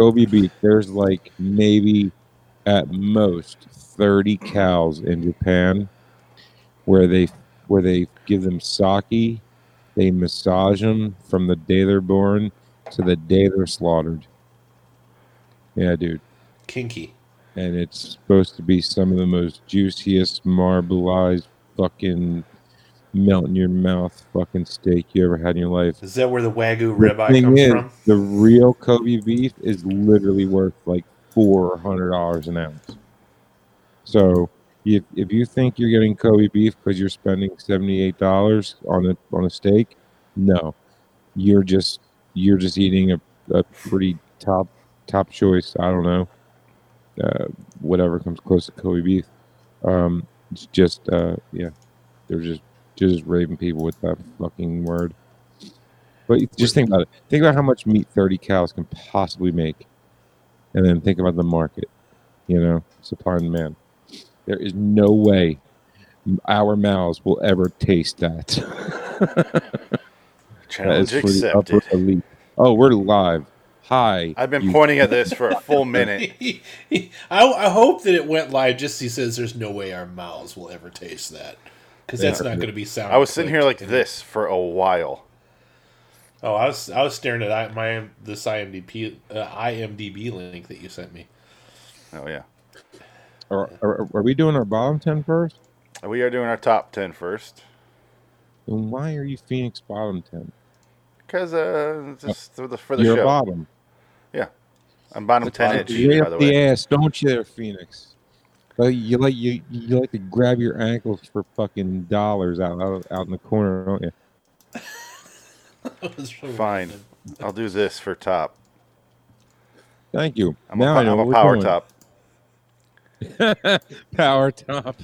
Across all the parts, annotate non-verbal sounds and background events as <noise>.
Kobe. There's like maybe at most 30 cows in Japan where they where they give them sake, they massage them from the day they're born to the day they're slaughtered. Yeah, dude. Kinky. And it's supposed to be some of the most juiciest, marbleized, fucking melt in your mouth fucking steak you ever had in your life. Is that where the wagyu ribeye thing comes is, from? the real Kobe beef is literally worth like four hundred dollars an ounce. So if if you think you're getting Kobe beef because you're spending seventy eight dollars on a on a steak, no, you're just you're just eating a, a pretty top top choice. I don't know, uh, whatever comes close to Kobe beef. Um, it's just uh, yeah, they're just just raping people with that fucking word. But just think about it. Think about how much meat 30 cows can possibly make. And then think about the market, you know, supply and demand. There is no way our mouths will ever taste that. <laughs> that Challenge is for the upper accepted. elite. Oh, we're live. Hi. I've been you- pointing at this for a full minute. <laughs> I, I hope that it went live just he says there's no way our mouths will ever taste that. Because that's Yeah. not going to be sound. I was sitting here like clipped. this for a while. Oh, I was I was staring at my this IMDb uh, IMDb link that you sent me. Oh yeah, Are, are, are we doing our bottom 10 first? we are doing our top 10 first Then why are you Phoenix bottom 10? because uh, just for the for the You're show. bottom. Yeah. I'm bottom 10 inch Way by up the the way. ass, don't you, there, Phoenix? Like you like you you like to grab your ankles for fucking dollars out out, out in the corner, don't you? That was so Fine, I'll do this for top. Thank you. I'm now a, I know am a we're power doing. top. <laughs> Power top.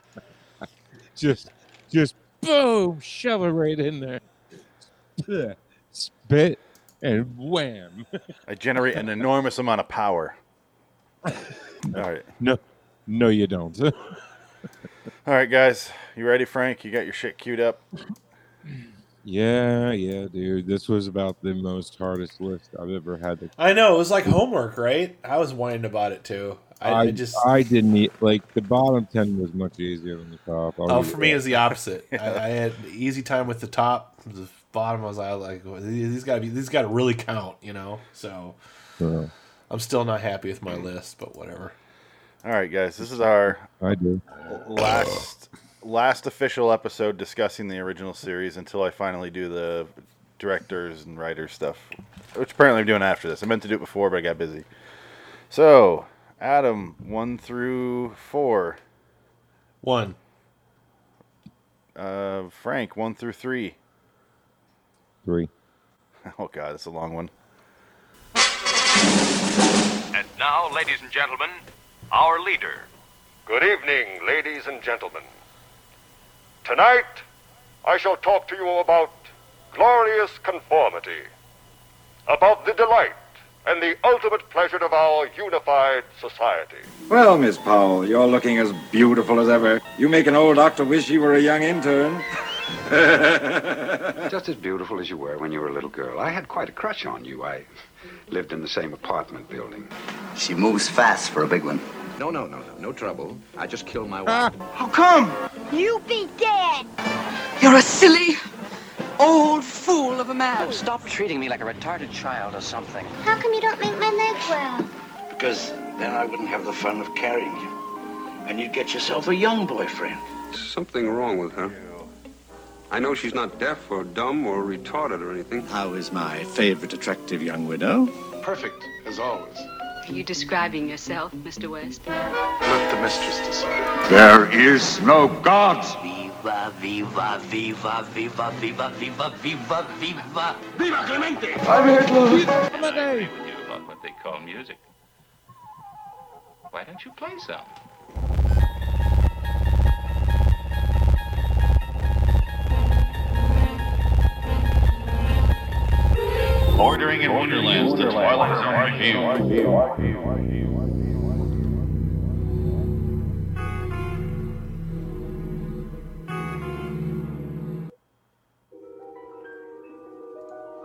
<laughs> just just boom, shove it right in there. <laughs> Spit and wham. I generate an enormous amount of power. All right, no, no, you don't. <laughs> all right, guys, you ready, Frank? You got your shit queued up. yeah, yeah, dude. This was about the most hardest list I've ever had to I know it was like homework, right? I was whining about it too. I, I, just I didn't eat like the bottom ten was much easier than the top. I'll oh for me that. it's the opposite. I, I had easy time with the top. The bottom I was I was like these got to be these got to really count, you know. So So, I'm still not happy with my list, but whatever. All right, guys, this is our I do. last last official episode discussing the original series until I finally do the directors and writers stuff, which apparently I'm doing after this. I meant to do it before, but I got busy. So, Adam, one through four. One. Uh, Frank, one through three. Three. Oh God, that's a long one. And now, ladies and gentlemen, our leader. Good evening, ladies and gentlemen. Tonight, I shall talk to you about glorious conformity, about the delight and the ultimate pleasure of our unified society. Well, Miss Powell, you're looking as beautiful as ever. You make an old doctor wish he were a young intern. <laughs> Just as beautiful as you were when you were a little girl. I had quite a crush on you. I lived in the same apartment building. She moves fast for a big one. No, no, no, no. No trouble. I just killed my ah. wife. How come? You be dead. You're a silly, old fool of a man. Oh, stop treating me like a retarded child or something. How come you don't make my leg well? Because then I wouldn't have the fun of carrying you. And you'd get yourself a young boyfriend. Something wrong with her. I know she's not deaf or dumb or retarded or anything. How is my favorite attractive young widow? Perfect, as always. Are you describing yourself, Mr. West? Let the mistress decide. There is no God. Viva, viva, viva, viva, viva, viva, viva, viva. Viva Viva Clemente! I'm Hitler. I agree with you about what they call music. Why don't you play some? Bordering in Wonderlands, the Twilight Zone review.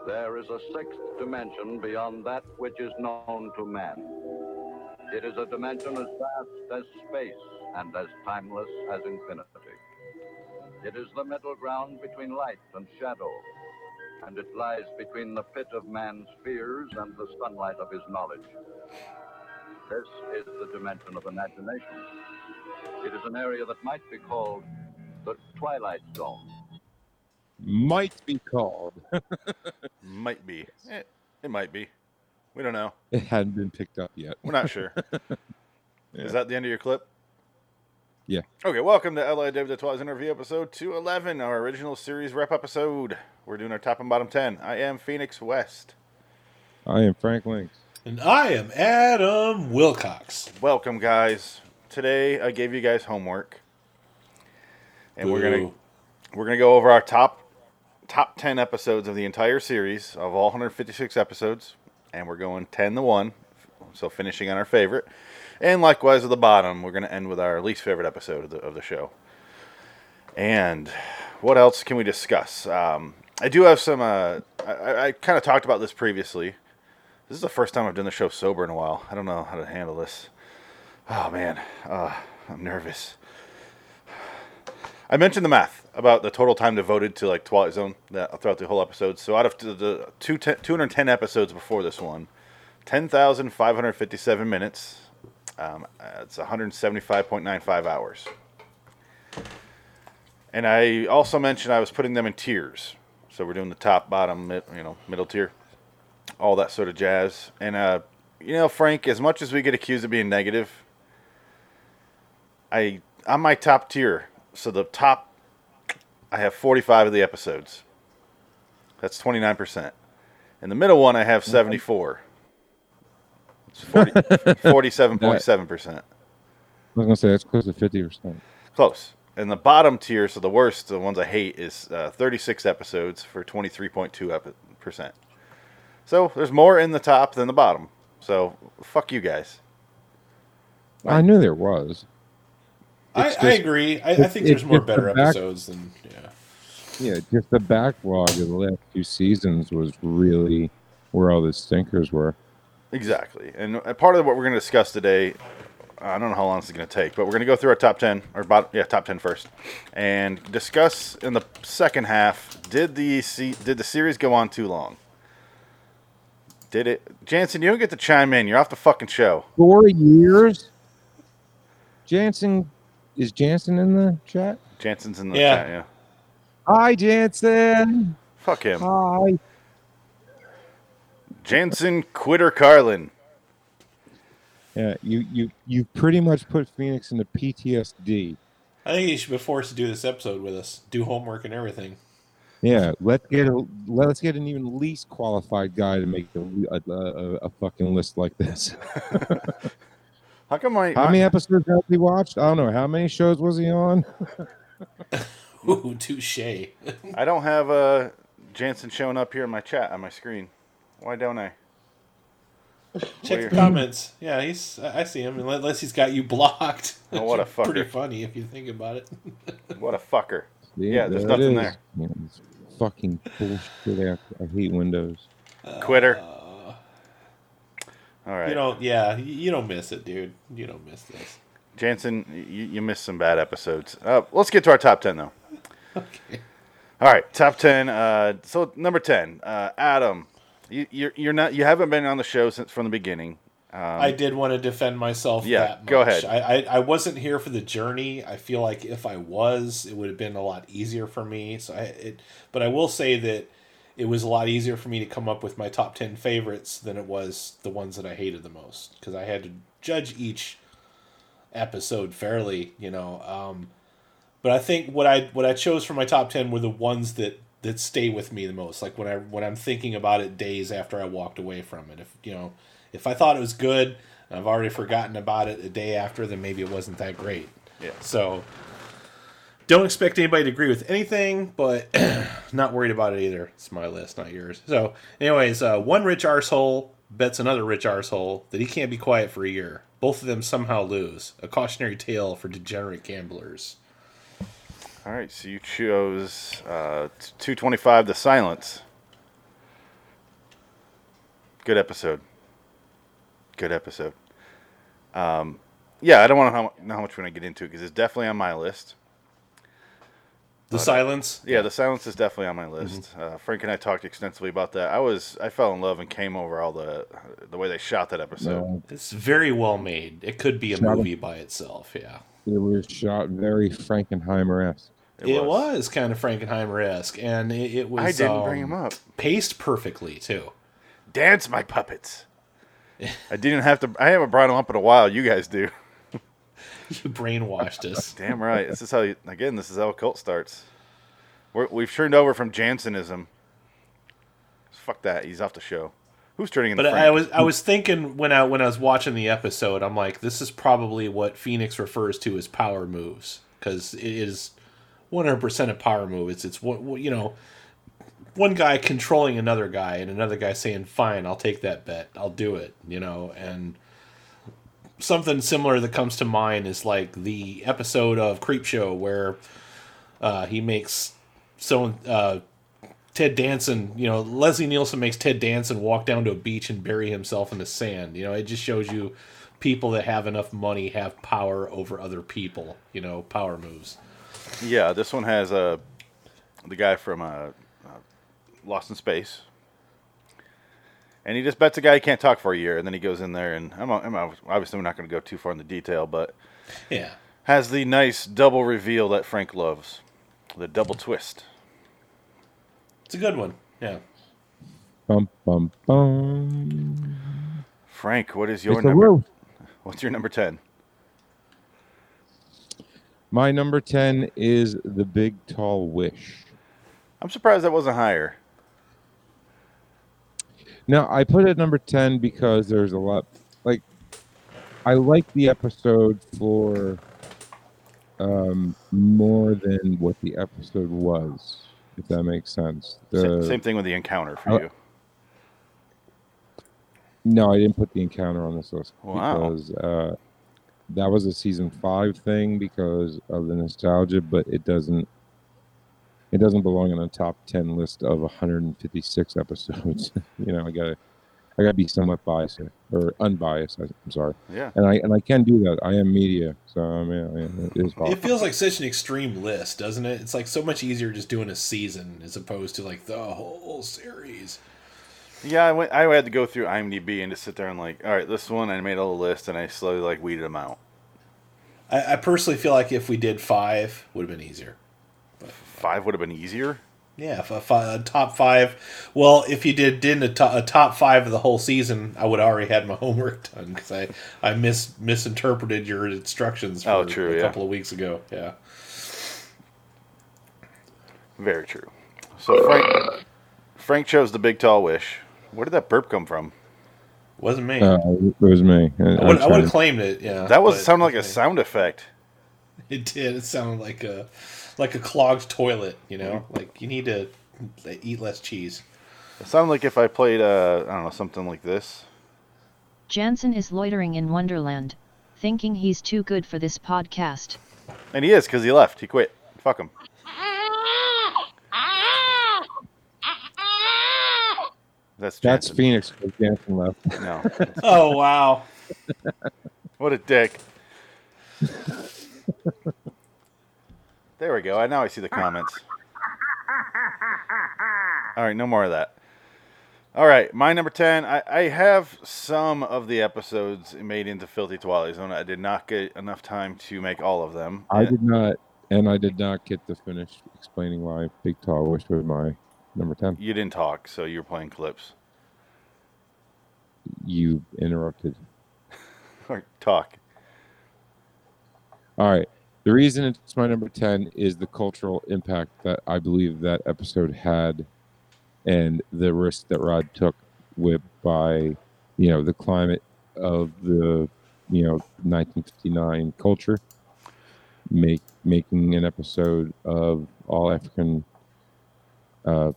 There there is a sixth dimension beyond that which is known to man. It is a dimension as vast as space and as timeless as infinity. It is the middle ground between light and shadow, and it lies between the pit of man's fears and the sunlight of his knowledge. This is the dimension of imagination. It is an area that might be called the Twilight Zone. Might be called. <laughs> Might be. Eh, it might be. We don't know. it hadn't been picked up yet. We're not sure. <laughs> Yeah. Is that the end of your clip? Yeah. Okay, welcome to LA David the Twilight Interview episode 211, our original series rep episode. We're doing our top and bottom 10. I am Phoenix West. I am Frank Links. And I am Adam Wilcox. Welcome, guys. Today I gave you guys homework, and we're gonna we're gonna go over our top top 10 episodes of the entire series of all 156 episodes, and we're going 10 to one, so finishing on our favorite. And likewise at the bottom, we're gonna end with our least favorite episode of the of the show. And what else can we discuss? Um, I do have some. Uh, I, I kind of talked about this previously. This is the first time I've done the show sober in a while. I don't know how to handle this. Oh man, uh, I'm nervous. I mentioned the math about the total time devoted to like Twilight Zone that throughout the whole episode. So out of the, the two, 210 episodes before this one, 10,557 minutes. Um, uh, it's 175.95 hours. And I also mentioned I was putting them in tiers. So we're doing the top, bottom, mid, you know, middle tier, all that sort of jazz. And uh, you know, Frank, as much as we get accused of being negative, I I'm my top tier. So the top, I have 45 of the episodes. That's 29 percent. In the middle one, I have 74. It's <laughs> 47.7 percent. I was gonna say that's close to fifty percent. Close. And the bottom tier, so the worst, the ones I hate, is uh, 36 episodes for twenty-three point two percent. So there's more in the top than the bottom. So fuck you guys. I knew there was. I, It's I agree. I, I think there's more just the better back- episodes than yeah. Yeah, just the backlog of the last two seasons was really where all the stinkers were. Exactly. And uh, part of what we're going to discuss today, I don't know how long this is going to take, but we're going to go through our top 10, or bottom, yeah, top 10 first, and discuss in the second half did the se- did the series go on too long? Did it? Jansen, you don't get to chime in. You're off the fucking show. Four years. Jansen is Jansen in the chat? Jansen's in the Yeah. chat, yeah. Hi, Jansen. Fuck him. Hi. Jansen Quitter Carlin. Yeah, you you you pretty much put Phoenix into PTSD. I think you should be forced to do this episode with us, do homework and everything. Yeah, let's get a let's get an even least qualified guy to make a a, a, a fucking list like this. <laughs> How come I? How many episodes has he watched? I don't know. How many shows was he on? <laughs> Ooh, touche. I don't have uh, Jansen showing up here in my chat on my screen. Why don't I? Check Weird. the comments. Yeah, he's. I I see him. Unless he's got you blocked. <laughs> Oh, what a Which is Pretty funny if you think about it. <laughs> What a fucker. See, Yeah, there's there nothing is. there. Yeah, it's fucking bullshit. I, I hate Windows. Quitter. All right. You don't. Yeah, you you don't miss it, dude. You don't miss this. Jansen, you, you missed some bad episodes. Uh, let's get to our top 10, though. <laughs> okay. All right, top 10. Uh, so, number 10, uh, Adam. You, you're, you're not. You haven't been on the show since from the beginning. Um, I did want to defend myself. yeah, that much. go ahead. I, I I wasn't here for the journey. I feel like if I was, it would have been a lot easier for me. So I it, but I will say that it was a lot easier for me to come up with my top ten favorites than it was the ones that I hated the most because I had to judge each episode fairly. You know, um, but I think what I what I chose for my top ten were the ones that that stay with me the most. Like when I when I'm thinking about it days after I walked away from it. If you know, if I thought it was good, I've already forgotten about it a day after, then maybe it wasn't that great. Yeah. So don't expect anybody to agree with anything, but <clears throat> not worried about it either. It's my list, not yours. So, anyways, uh, one rich arsehole bets another rich arsehole that he can't be quiet for a year. Both of them somehow lose. A cautionary tale for degenerate gamblers. All right, so you chose uh, 225 The Silence. good episode. Good episode. Um, yeah, I don't want to know how, know how much we're gonna get into it because it's definitely on my list. The But, uh, silence. yeah, the silence is definitely on my list. Uh, Frank and I talked extensively about that. I was I fell in love and came over all the the way they shot that episode. It's very well made. It could be a Shot 'em. movie by itself. Yeah. It was shot very Frankenheimer esque. It, was. kind of Frankenheimer esque, and it, it was. I didn't bring um, him up. Paced perfectly too. Dance, my puppets. I didn't have to. I haven't brought him up in a while. You guys do. <laughs> You brainwashed us. <laughs> Damn right. This is how. You, again, this is how a cult starts. We're, we've turned over from Jansenism. Fuck that. He's off the show. Who's turning in But the I was I was thinking when I when I was watching the episode, I'm like, this is probably what Phoenix refers to as power moves because it is 100 percent a power move. It's it's what you know, one guy controlling another guy and another guy saying, "Fine, I'll take that bet. I'll do it." You know, and something similar that comes to mind is like the episode of Creepshow where uh, he makes so uh, Ted Danson, you know, Leslie Nielsen makes Ted Danson walk down to a beach and bury himself in the sand. You know, it just shows you people that have enough money have power over other people. You know, power moves. Yeah, this one has uh, the guy from uh, uh, Lost in Space, and he just bets a guy he can't talk for a year, and then he goes in there, and I'm, I'm obviously we're not going to go too far in the detail, but Yeah. has the nice double reveal that Frank loves, the double twist. It's a good one. Yeah. Bum bum bum. Frank, what is your It's a number? roof. What's your number ten? My number ten is the Big Tall Wish. I'm surprised that wasn't higher. Now I put it at number ten because there's a lot. Like, I like the episode for um, more than what the episode was. If that makes sense. The- Same thing with the encounter for I- you. No, I didn't put the encounter on this list Wow. because uh, that was a season five thing because of the nostalgia, but it doesn't. It doesn't belong in a top ten list of 156 episodes. <laughs> you know, I gotta, I gotta be somewhat biased here, or unbiased. I, I'm sorry. Yeah. And I and I can do that. I am media, so um, I mean, yeah, it is It feels like such an extreme list, doesn't it? It's like so much easier just doing a season as opposed to like the whole series. Yeah, I went. I had to go through IMDb and just sit there and like, all right, this one I made a little list and I slowly like weeded them out. I, I personally feel like if we did five, would have been easier. But, Five would have been easier. Yeah, if a, fi- a top five. Well, if you did did a, to- a top five of the whole season, I would have already had my <laughs> homework done because I I mis misinterpreted your instructions. For Oh, true, A yeah. couple of weeks ago. Yeah. Very true. So Frank, Frank chose the big tall wish. Where did that burp come from? Wasn't me. Uh, it was me. I would, I would have claimed it. Yeah. that was sounded like a sound effect. It did. It sounded like a like a clogged toilet. You know, like you need to eat less cheese. It sounded like if I played, uh, I don't know, something like this. Jansen is loitering in Wonderland, thinking he's too good for this podcast. And he is because he left. He quit. Fuck him. That's That's Jansen. Phoenix. 'cause Jansen left. <laughs> No. Oh wow. What a dick. There we go. I now I see the comments. All right, no more of that. All right, my number 10. I, I have some of the episodes made into Filthy Twilight Zone. I did not get enough time to make all of them. I did not, and I did not get to finish explaining why Big Tall Wish was my number ten. You didn't talk, so you were playing clips. You interrupted. <laughs> Or talk. All right. The reason it's my number 10 is the cultural impact that I believe that episode had and the risk that Rod took with by, you know, the climate of the, you know, 1959 culture, make making an episode of all African, uh,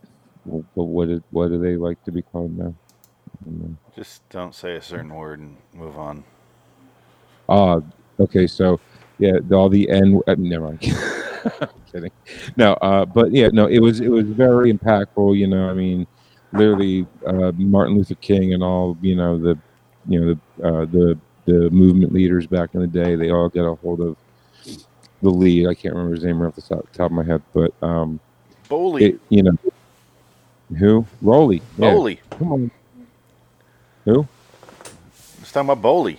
what, what, did, what do they like to be called now? I don't know. Just don't say a certain word and move on. Uh, okay, so yeah, all the N. Uh, never mind. I'm <laughs> kidding. No, uh, but yeah, no, it was it was very impactful. You know, I mean, literally uh, Martin Luther King and all you know the you know the uh, the the movement leaders back in the day. They all got a hold of the lead. I can't remember his name right off the top, top of my head, but um, Bolie. it, you know who Rowley. Yeah. Bolie. Come on. Who? Let's talk about Bolie.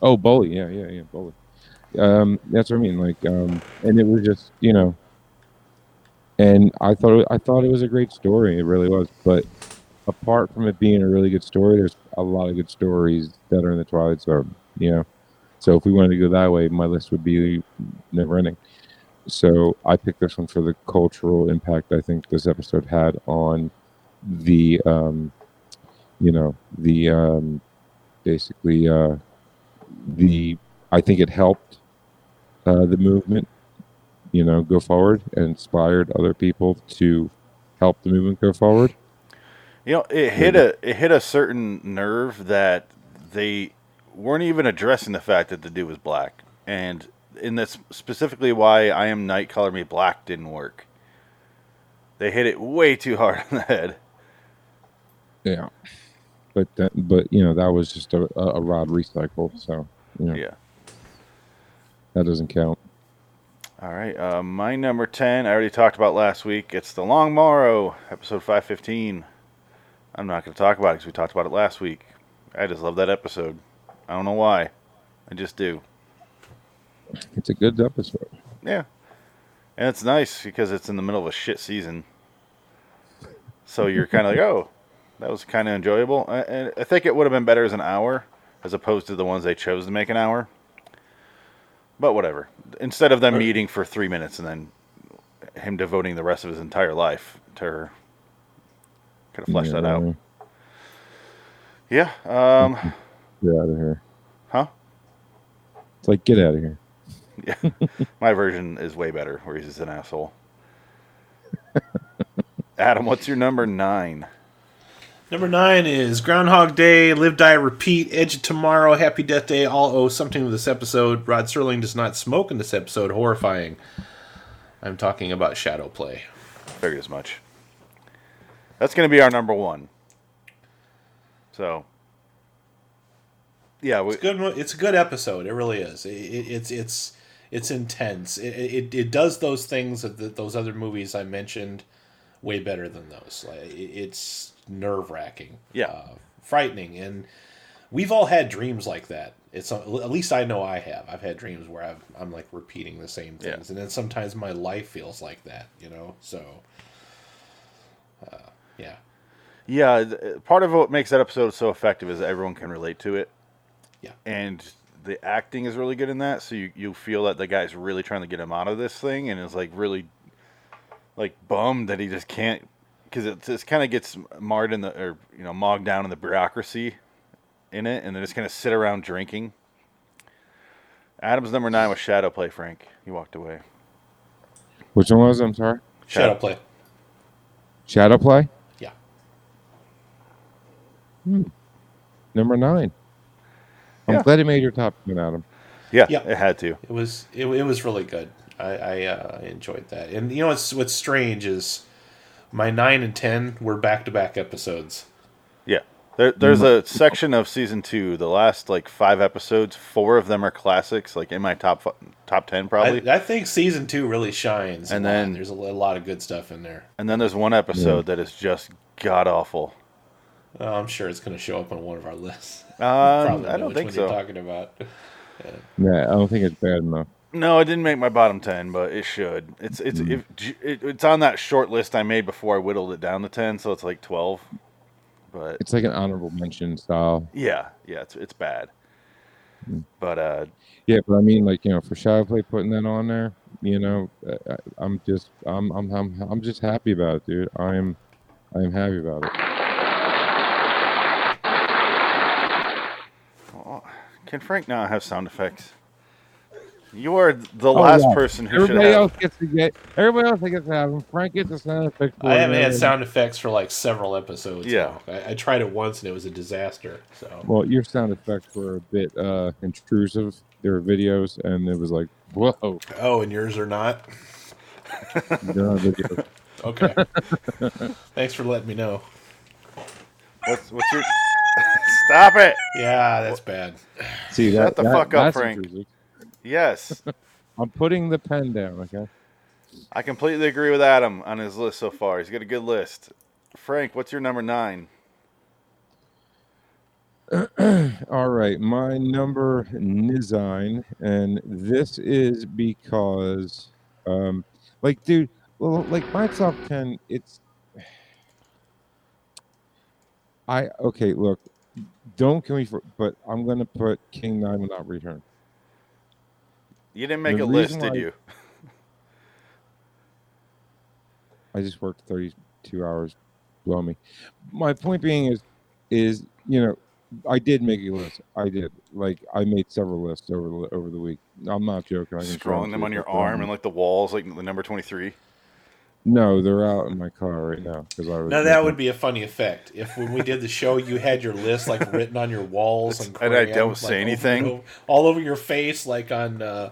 Oh, Bolie. Yeah, yeah, yeah, Bolie. Um, that's what I mean. Like, um, and it was just, you know, and I thought I thought it was a great story. It really was. But apart from it being a really good story, there's a lot of good stories that are in the Twilight Zone. You know, so if we wanted to go that way, my list would be never ending. So I picked this one for the cultural impact I think this episode had on the, um, you know, the um, basically uh, the. I think it helped uh, the movement, you know, go forward and inspired other people to help the movement go forward. You know, it hit a it hit a certain nerve that they weren't even addressing the fact that the dude was black, and in this specifically why I am Night Color Me Black didn't work. They hit it way too hard <laughs> on the head. Yeah, but that, but you know that was just a, a, a rod recycle, so you know, Yeah. That doesn't count. All right, uh, my number ten I already talked about last week. It's the Long Morrow, episode five fifteen. I'm not going to talk about it because we talked about it last week. I just love that episode. I don't know why. I just do. It's a good episode. Yeah. And it's nice because it's in the middle of a shit season. So you're kind of like, oh, that was kind of enjoyable. I- I think it would have been better as an hour as opposed to the ones they chose to make an hour. But whatever. Instead of them meeting for three minutes and then him devoting the rest of his entire life to her. Could have fleshed that out. Yeah. Um, <laughs> Get out of here. Huh? It's like get out of here. Yeah. <laughs> My version is way better, where he's just an asshole. <laughs> Adam, what's your number nine? Number nine is Groundhog Day, Live, Die, Repeat, Edge of Tomorrow, Happy Death Day, all owe something to this episode. Rod Serling does not smoke in this episode. Horrifying. I'm talking about Shadow Play. Figured as much. That's going to be our number one. So, yeah, we, It's good. It's a good episode. It really is. It, it, it's it's it's intense. It, it it does those things that the, those other movies I mentioned way better than those. Like, it, it's nerve wracking. Yeah. uh, frightening, and we've all had dreams like that. It's at least I know I have. I've had dreams where I've, I'm like repeating the same things, and then sometimes my life feels like that. You know, so uh, yeah. yeah. Part of what makes that episode so effective is that everyone can relate to it. Yeah. And the acting is really good in that, so you, you feel that the guy's really trying to get him out of this thing, and is like really like bummed that he just can't because it just kind of gets marred in the or you know mogged down in the bureaucracy in it, and they just kind of sit around drinking. Adam's number nine was Shadow Play. Frank, he walked away. Which one was it? I'm sorry. Shadow Play. Shadow play. Yeah. Hmm. Number nine. I'm Yeah. glad it made your top ten, Adam. Yeah, Yeah. it had to. It was it, it was really good. I, I uh, enjoyed that. And you know what's what's strange is my nine and ten were back to back episodes. Yeah. There, there's a section of season two, the last like five episodes. Four of them are classics, like in my top top ten probably. I, I think season two really shines. And then- there's a, a lot of good stuff in there. and then there's one episode that is just god awful. Oh, I'm sure it's going to show up on one of our lists. <laughs> Um, I don't which think one so. You're talking about. <laughs> Yeah, I don't think it's bad enough. No, it didn't make my bottom ten, but it should. It's it's Mm. if, it, it's on that short list I made before I whittled it down to ten, so it's like twelve. But It's like an honorable mention style. yeah, yeah, it's it's bad. Mm. But uh, Yeah, but I mean, like you know, for Shadow Play putting that on there, you know, I, I'm just, I'm, I'm, I'm, I'm just happy about it, dude. I am, I am happy about it. can Frank now have sound effects? You are the Oh, last yeah. person who should Everybody have. else gets to get. Everybody else gets to have them. Frank gets the sound effects. for I haven't had sound effects for like several episodes. Yeah. I, I tried it once and it was a disaster. So Well, your sound effects were a bit uh, intrusive. There were videos, and it was like, whoa. oh, and yours are not. <laughs> They're not videos. Okay. <laughs> Thanks for letting me know. What's what's your? <laughs> Stop it! Yeah, that's bad. See Shut that? the that- fuck up, Frank. intrusive. Yes, <laughs> I'm putting the pen down. Okay. I completely agree with Adam on his list so far. He's got a good list. Frank, what's your number nine? <clears throat> All right, my number nine, and this is because, um, like, dude, well, like my top ten, it's. <sighs> I okay, look, don't kill me for, but I'm gonna put King Nine without return. You didn't make The a list, did you? <laughs> I just worked 32 hours. Blow me. My point being is, is you know, I did make a list. I did. Like I made several lists over the over the week. I'm not joking. I Scrolling them on your arm and like the walls, like the number twenty-three. No, they're out in my car right now because I was. Now that would be a funny effect if when we did the show, you had your list like written on your walls and, And I don't like, say anything? over- all over your face, like on uh,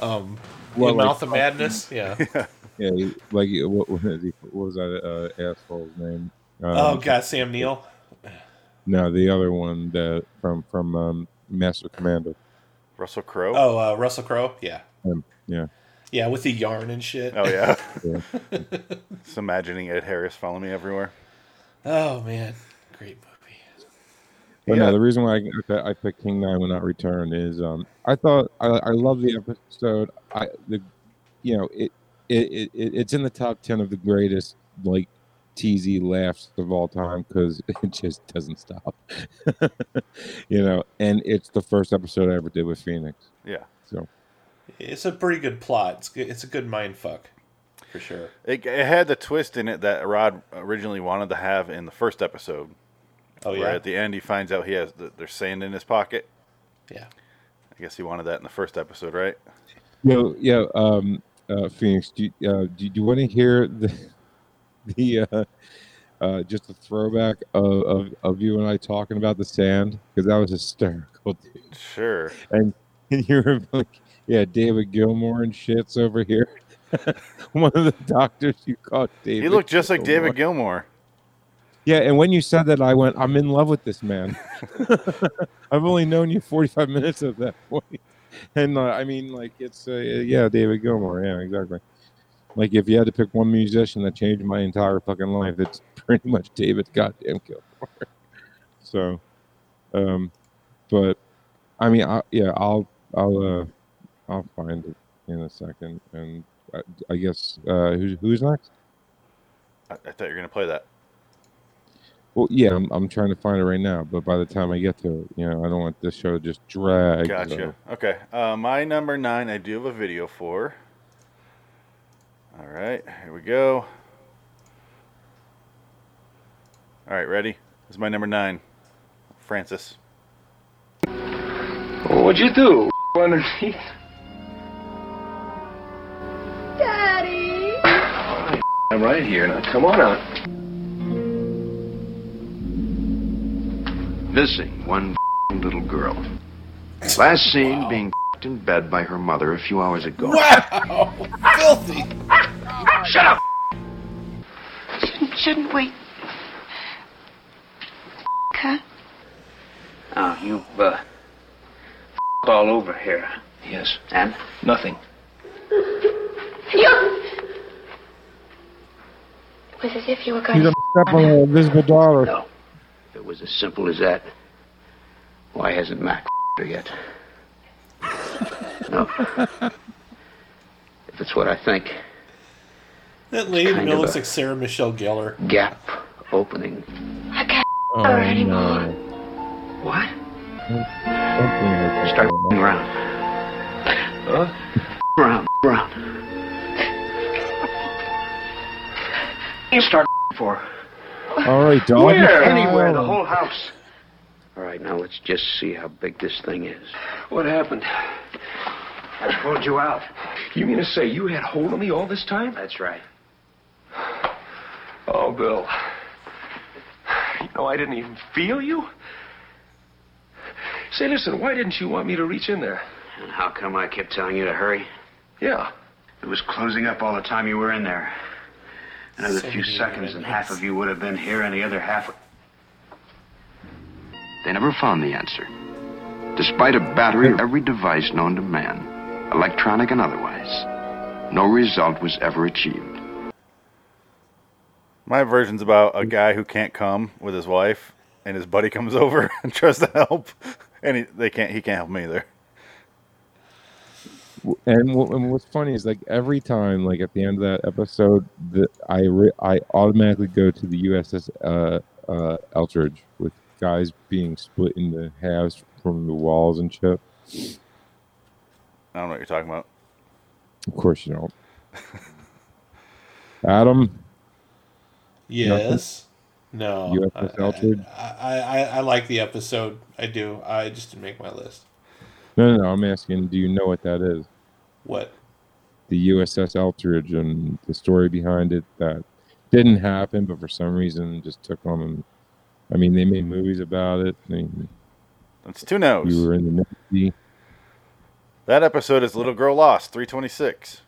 um, Well, in like- Mouth of Madness. Yeah. <laughs> Yeah, he- like what, what was what was that uh, asshole's name? Um, oh God, Sam Neill. No, the other one that from from um, Master Commander. Russell Crowe. Oh, uh, Russell Crowe. Yeah. Um, yeah. Yeah, with the yarn and shit. Oh yeah. Yeah. <laughs> Just imagining Ed Harris following me everywhere. oh man, great movie. But Yeah. no, the reason why I, I picked King Nine Will Not Return is um I thought I, I love the episode. I the you know it, it, it it- it's in the top ten of the greatest like TZ laughs of all time because <laughs> it just doesn't stop. <laughs> you know, and it's the first episode I ever did with Phoenix. Yeah. So It's a pretty good plot. It's good. It's a good mind fuck, for sure. It, it had the twist in it that Rod originally wanted to have in the first episode. Oh, where yeah? At the end, he finds out he has the, there's sand in his pocket. Yeah. I guess he wanted that in the first episode, right? Yo, yeah, um, uh, Phoenix, do you, uh, do you want to hear the <laughs> the uh, uh, just a throwback of, of, of you and I talking about the sand because that was hysterical, dude. Sure. And, <laughs> and you were like, yeah, David Gilmour and shits over here. <laughs> One of the doctors you called David. He looked just like David Gilmour. Yeah, and when you said that, I went, I'm in love with this man. <laughs> <laughs> I've only known you 45 minutes at that point. And uh, I mean, like, it's, uh, yeah, David Gilmour. Yeah, exactly. Like, if you had to pick one musician that changed my entire fucking life, it's pretty much David goddamn Gilmour. so, um, but I mean, I, yeah, I'll, I'll, uh, I'll find it in a second. And I, I guess, uh, who's, who's next? I, I thought you were gonna play that. Well, yeah, I'm, I'm trying to find it right now, but by the time I get to it, you know, I don't want this show to just drag. Gotcha. Okay. Uh, my number nine, I do have a video for. All right, here we go. All right, ready? This is my number nine. Francis. What'd you do? <laughs> Underneath? I'm right here. Now come on out. Missing one little girl. Last seen being in bed by her mother a few hours ago. Wow, filthy. Shut up! Shouldn't, shouldn't we? Huh? Oh, you, uh, all over here. Yes. And? Nothing. You! It was as if you were going He's to a step on an invisible dollar. No. If it was as simple as that, why hasn't Mac her <laughs> yet? No. if it's what I think, That lady Kind of looks like Sarah Michelle Gellar. gap opening. I can't Oh, her anymore. no. What? Something Start <laughs> around. Huh? Round, round. You start <laughs> for. All right, dog. Where? Anywhere, the whole house. All right, now let's just see how big this thing is. What happened? I pulled you out. You mean to say you had hold of me all this time? That's right. Oh, Bill. You know, I didn't even feel you. Say, listen, why didn't you want me to reach in there? And how come I kept telling you to hurry? Yeah. It was closing up all the time you were in there. Another few seconds and half of you would have been here and the other half... They never found the answer. Despite a battery of every device known to man, electronic and otherwise, no result was ever achieved. My version's about a guy who can't come with his wife, and his buddy comes <laughs> over and tries to help, and he, they can't. He can't help him either. And, wh- and what's funny is like every time, like at the end of that episode, that I re- I automatically go to the USS uh, uh, Eldridge with guys being split into halves from the walls and shit. I don't know what you're talking about. Of course you don't. <laughs> Adam, Yes. No. USS Eldridge. I, I, I like the episode. I do. I just didn't make my list. No, no, no. I'm asking, do you know what that is? What? The USS Eldridge and the story behind it that didn't happen, but for some reason just took on. And, I mean, they made movies about it. They, That's two no's. you were in the Navy. That episode is Little Girl Lost, 326.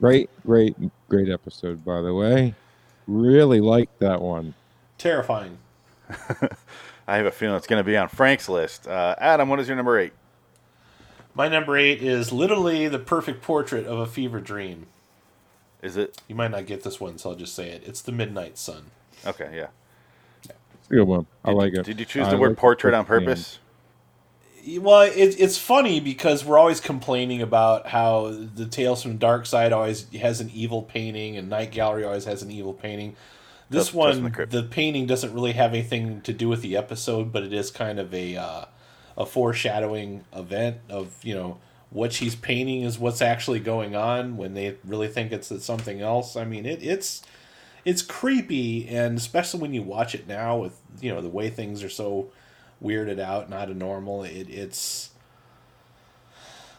Great, great, great episode, by the way. Really liked that one. Terrifying. <laughs> I have a feeling it's going to be on Frank's list. Uh, Adam, what is your number eight? My number eight is literally the perfect portrait of a fever dream. Is it? You might not get this one, so I'll just say it. It's the Midnight Sun. Okay, yeah. It's a good one. I Did- like it. Did you choose I the word like portrait on first purpose? Well, it, it's funny because we're always complaining about how the Tales from the Dark Side always has an evil painting, and Night Gallery always has an evil painting. This one, the the, painting doesn't really have anything to do with the episode, but it is kind of a uh, a foreshadowing event of you know what she's painting is what's actually going on when they really think it's, it's something else. I mean, it, it's it's creepy, and especially when you watch it now with you know the way things are so weirded out not a normal. It, it's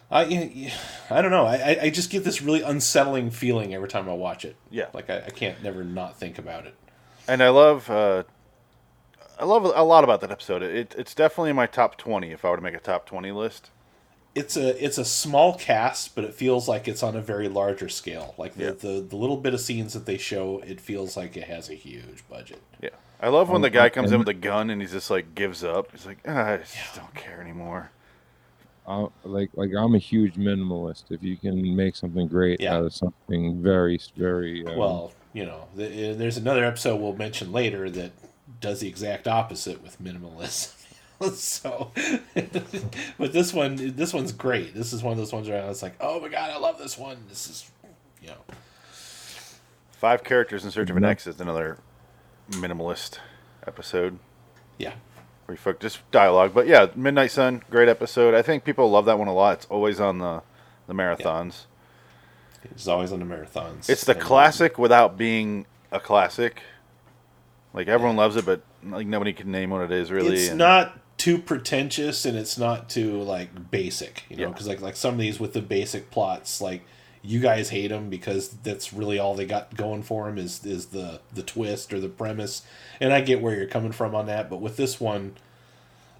I I don't know. I I- just get this really unsettling feeling every time I watch it. Yeah. like I, I can't never not think about it. And I love, uh, I love a lot about that episode. It, it's definitely in my top 20 if I were to make a top 20 list. It's a it's a small cast, but it feels like it's on a very larger scale. Like the, Yeah. the, the little bit of scenes that they show, it feels like it has a huge budget. Yeah. I love when Um, the guy comes in with a gun and he's just like gives up. He's like, ah, I just don't care anymore. Uh, like, like I'm a huge minimalist. If you can make something great Yeah. out of something very, very um, Well, you know, th- there's another episode we'll mention later that does the exact opposite with minimalism. <laughs> so, <laughs> but this one, this one's great. This is one of those ones where I was like, oh my god, I love this one. This is, you know, Five characters in search of an. X is another minimalist episode. Yeah. Fuck just dialogue. But yeah, Midnight Sun, great episode. I think people love that one a lot. It's always on the, the marathons. it's always on the marathons. It's the And, classic without being a classic. Like everyone loves it, but like nobody can name what it is really. It's and- not too pretentious and it's not too like basic, you know, Yeah. because like like some of these with the basic plots, like you guys hate them because that's really all they got going for them is is the the twist or the premise, and I get where you're coming from on that, but with this one,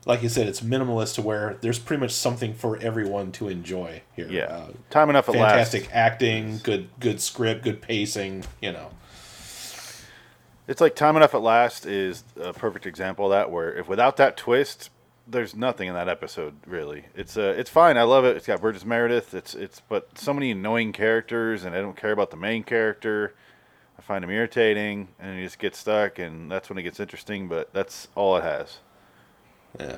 like you said, it's minimalist to where there's pretty much something for everyone to enjoy here. Yeah. Uh, Time enough at last. fantastic acting, good good script, good pacing, you know. It's like Time Enough at Last is a perfect example of that. Where if without that twist, there's nothing in that episode really. It's uh, it's fine. I love it. It's got Burgess Meredith. It's it's but so many annoying characters, and I don't care about the main character. I find him irritating, and you just get stuck, and that's when it gets interesting. But that's all it has. Yeah.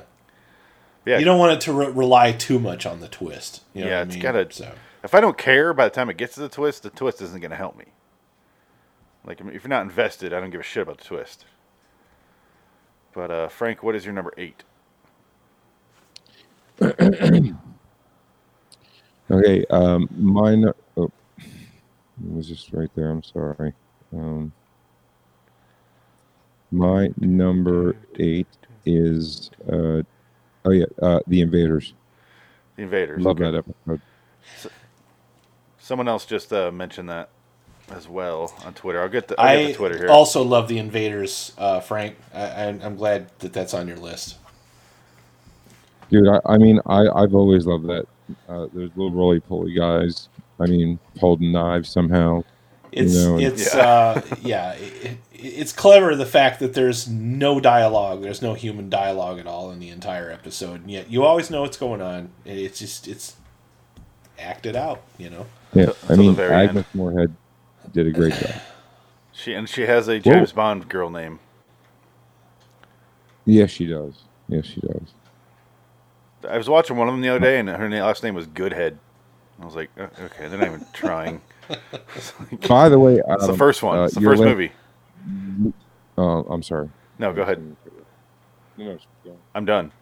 Yeah. You don't want it to re- rely too much on the twist. You know yeah, what I mean? gotta. So. If I don't care by the time it gets to the twist, the twist isn't gonna help me. Like if you're not invested, I don't give a shit about the twist. But uh, Frank, what is your number eight? <clears throat> Okay, um, mine. Oh, it was just right there. I'm sorry. Um, my number eight is. Uh, oh yeah, uh, the Invaders. The Invaders. Love okay. that episode. Someone else just uh, mentioned that as well on Twitter. I'll get the, I'll get I the Twitter here. also love the Invaders, uh, Frank. I, I'm, I'm glad that that's on your list. Dude, I, I mean, I, I've always loved that. Uh, those little roly poly guys. I mean, holding knives somehow. It's you know, and- it's uh yeah, it, it's clever the fact that there's no dialogue, there's no human dialogue at all in the entire episode, and yet you always know what's going on. It's just it's acted out, you know. yeah, Till- I mean, very end. Agnes Moorehead did a great job. <laughs> She and she has a James Bond girl name. Yes, she does. Yes, she does. I was watching one of them the other day, and her na- last name was Goodhead. I was like, "Uh, okay, they're not even <laughs> trying. Like- <laughs> By the way, it's the first one. uh, it's the first la- movie. Oh, I'm sorry. No, go ahead. No, no. I'm done.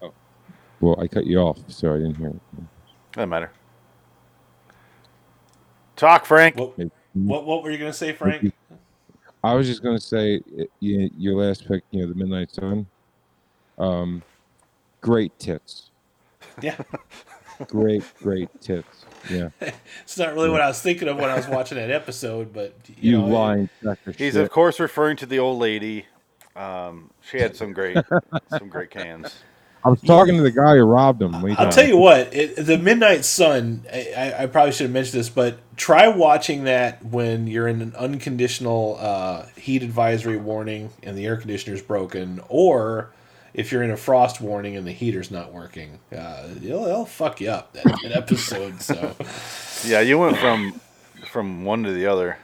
Oh. Well, I cut you off, so I didn't hear it. Doesn't matter. Talk, Frank. What what, what were you gonna say, Frank? I was just gonna say you, your last pick, you know, the Midnight Sun. Um, great tits. Yeah. <laughs> Great, great tits. Yeah. <laughs> It's not really what I was thinking of when I was watching that episode, but you, You know, lying He's shit. of course referring to the old lady. Um, she had some great, <laughs> some great cans. I was talking to the guy who robbed him. I'll talking tell you what, it, the Midnight Sun. I, I- I probably should have mentioned this, but try watching that when you're in an unconditional uh, heat advisory warning and the air conditioner's broken, or if you're in a frost warning and the heater's not working. Uh, it'll, it'll fuck you up that, that episode. So <laughs> Yeah, you went from from one to the other.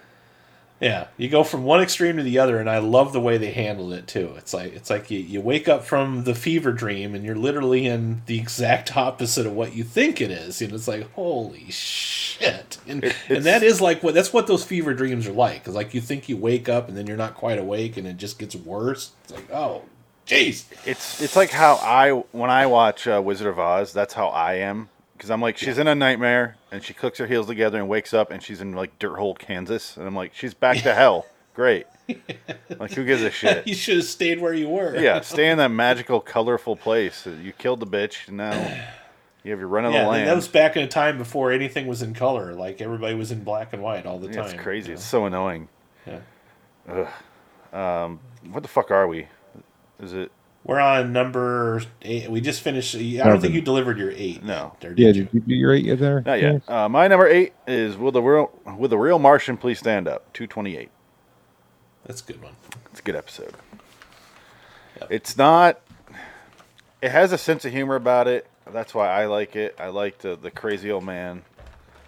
yeah, you go from one extreme to the other, and I love the way they handled it too. It's like it's like you, you wake up from the fever dream, and you're literally in the exact <laughs> opposite of what you think it is, and it's like holy shit. And It- and that is like what that's what those fever dreams are like. Because like you think you wake up, and then you're not quite awake, and it just gets worse. It's like oh, jeez. It's it's like how I when I watch uh, Wizard of Oz, that's how I am because I'm like she's in a nightmare and she clicks her heels together and wakes up and she's in like dirt hole Kansas and I'm like she's back to hell. Great. <laughs> Like who gives a shit? you should have stayed where you were. Yeah, stay in that magical, colorful place. You killed the bitch. And now you have your run of Yeah, the land. that was back in a time before anything was in color. Like everybody was in black and white all the Yeah, time. it's crazy. you It's so annoying. Yeah. Ugh. Um, what the fuck are we? Is it? We're on number eight. We just finished. I don't Seven. think you delivered your eight. No. There, Yeah, you? did you do your eight yet there? Not yet. Uh, my number eight is will the real will the real Martian please stand up? Two twenty eight. That's a good one. It's a good episode. It's not. It has a sense of humor about it. That's why I like it. I like the the crazy old man.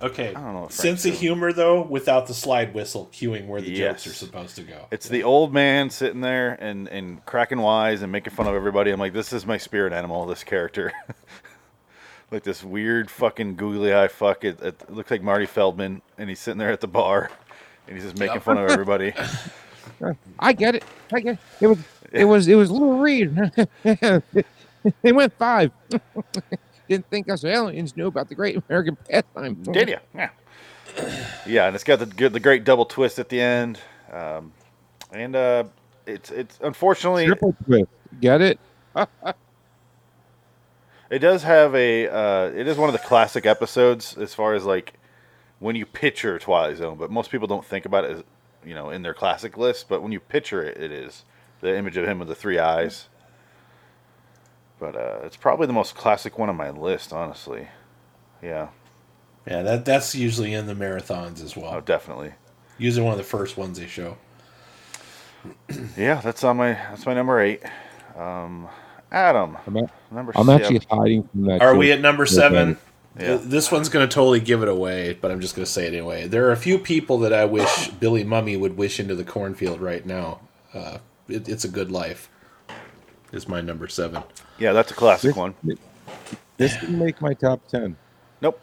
Okay. I don't know. What Sense of humor though, without the slide whistle cueing where the jokes are supposed to go. It's the old man sitting there and, and cracking wise and making fun of everybody. I'm like, this is my spirit animal, this character. <laughs> like this weird fucking googly eye fuck. It, it looks like Marty Feldman, and he's sitting there at the bar, and he's just making Yep. fun of <laughs> everybody. I get it. I get it. It was it was it was Lou Reed. they went five. <laughs> Didn't think us aliens knew about the Great <laughs> American Pastime. Did ya? Yeah. yeah, and it's got the the great double twist at the end, um, and uh, it's it's unfortunately Triple twist. Get it? <laughs> It does have a. Uh, it is one of the classic episodes as far as like when you picture Twilight Zone, but most people don't think about it as you know in their classic list. But when you picture it, it is the image of him with the three eyes. But uh, it's probably the most classic one on my list, honestly. Yeah. Yeah, that that's usually in the marathons as well. Oh, definitely. Usually one of the first ones they show. Yeah, that's on my that's my number eight. Um, Adam, I'm, at- number I'm seven. actually hiding from that. Are we at number seven? Yeah. This one's going to totally give it away, but I'm just going to say it anyway. There are a few people that I wish Billy Mumy would wish into the cornfield right now. Uh, it, it's a good life. Is my number seven. Yeah, that's a classic This- one. This didn't make my top ten. Nope.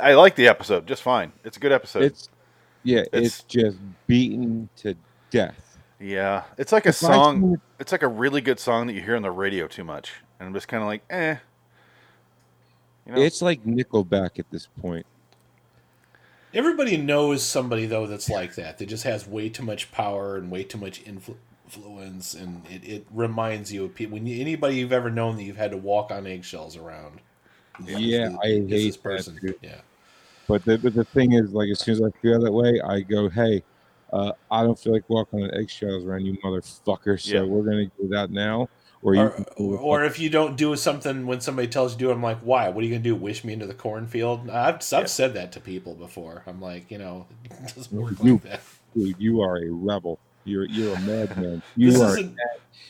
I like the episode just fine. It's a good episode. It's yeah, It's- it's, just beaten to death. Yeah, it's like a If song. it- It's like a really good song that you hear on the radio too much, and I'm just kind of like, eh. You know, It's like Nickelback at this point. Everybody knows somebody though that's like that. That just has way too much power and way too much influ- influence, and it, it reminds you of people. When you, anybody you've ever known that you've had to walk on eggshells around. Yeah, is- I is hate this that person. too. Yeah. But the, but the thing is, like, as soon as I feel that way, I go, hey, uh, I don't feel like walking on eggshells around you, motherfucker. So Yeah. we're gonna do that now. or you Or, can pull a or if you don't do something when somebody tells you to do it, I'm like, why? What are you gonna do? Wish me into the cornfield? I've, I've said that to people before. I'm like, you know, <laughs> it doesn't work you, like that. dude, you are a rebel. You're you're a madman. <laughs> You This are isn't-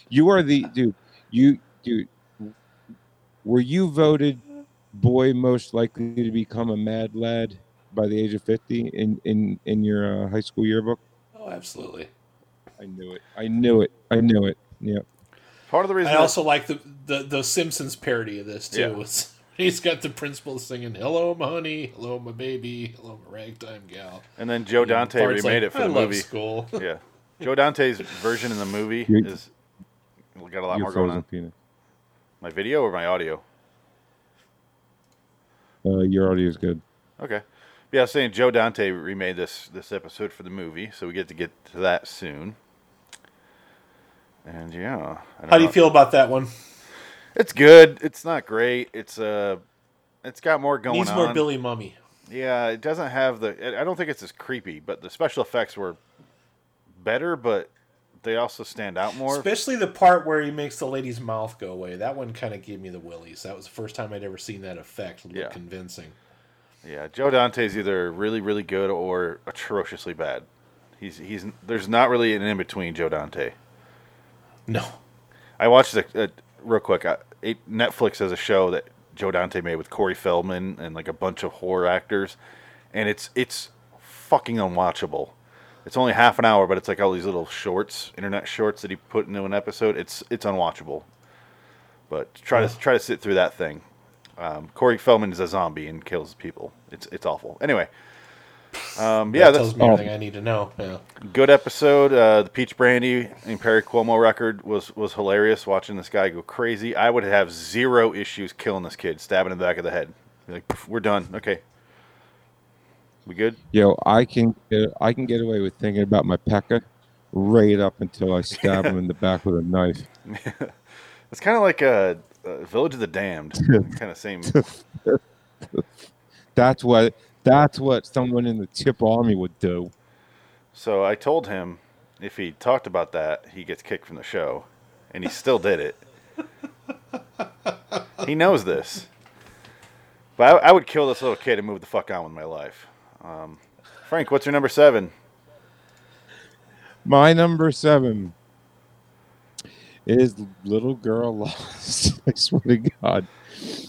you are the dude. You dude. Were you voted boy most likely to become a mad lad by the age of fifty in in in your uh, high school yearbook? Oh, absolutely. I knew it. I knew it. I knew it. Yeah. Part of the reason I that- also like the, the the Simpsons parody of this too. Yeah. It's- he's got the principal singing "Hello, my honey," "Hello, my baby," "Hello, my ragtime gal." And then Joe You Dante Bart's remade like, it for "I the love movie. School. yeah, <laughs> Joe Dante's version in the movie You're- is got a lot more going on. penis. My video or my audio? Uh, your audio is good. Okay. Yeah, I was saying Joe Dante remade this this episode for the movie, so we get to get to that soon. And yeah, I don't How do you feel about that one? It's good. It's not great. It's uh, it's got more going Needs on. more Billy Mumy. Yeah, it doesn't have the. I don't think it's as creepy, but the special effects were better, but they also stand out more. Especially the part where he makes the lady's mouth go away. That one kind of gave me the willies. That was the first time I'd ever seen that effect look Yeah. convincing. Yeah, Joe Dante's either really, really good or atrociously bad. He's he's there's not really an in between Joe Dante. No. I watched a, a real quick. I, it, Netflix has a show that Joe Dante made with Corey Feldman and like a bunch of horror actors, and it's it's fucking unwatchable. It's only half an hour, but it's like all these little shorts, internet shorts that he put into an episode. It's it's unwatchable. But try to try to sit through that thing. Um, Corey Feldman is a zombie and kills people. It's it's awful. Anyway, um, yeah, that that's tells me everything I need to know. Yeah. good episode. Uh, the Peach Brandy and Perry Como record was was hilarious. Watching this guy go crazy, I would have zero issues killing this kid, stabbing him in the back of the head. Like, we're done. Okay, we good? Yo, I can get, I can get away with thinking about my pecker right up until I stab him in the back with a knife. <laughs> It's kind of like a, a Village of the Damned, <laughs> kind of same. <laughs> That's what that's what someone in the tip army would do. So I told him if he talked about that, he gets kicked from the show, and he still did it. he knows this. But I, I would kill this little kid and move the fuck on with my life. Um, Frank, what's your number seven? My number seven is Little Girl Lost. <laughs> I swear to God.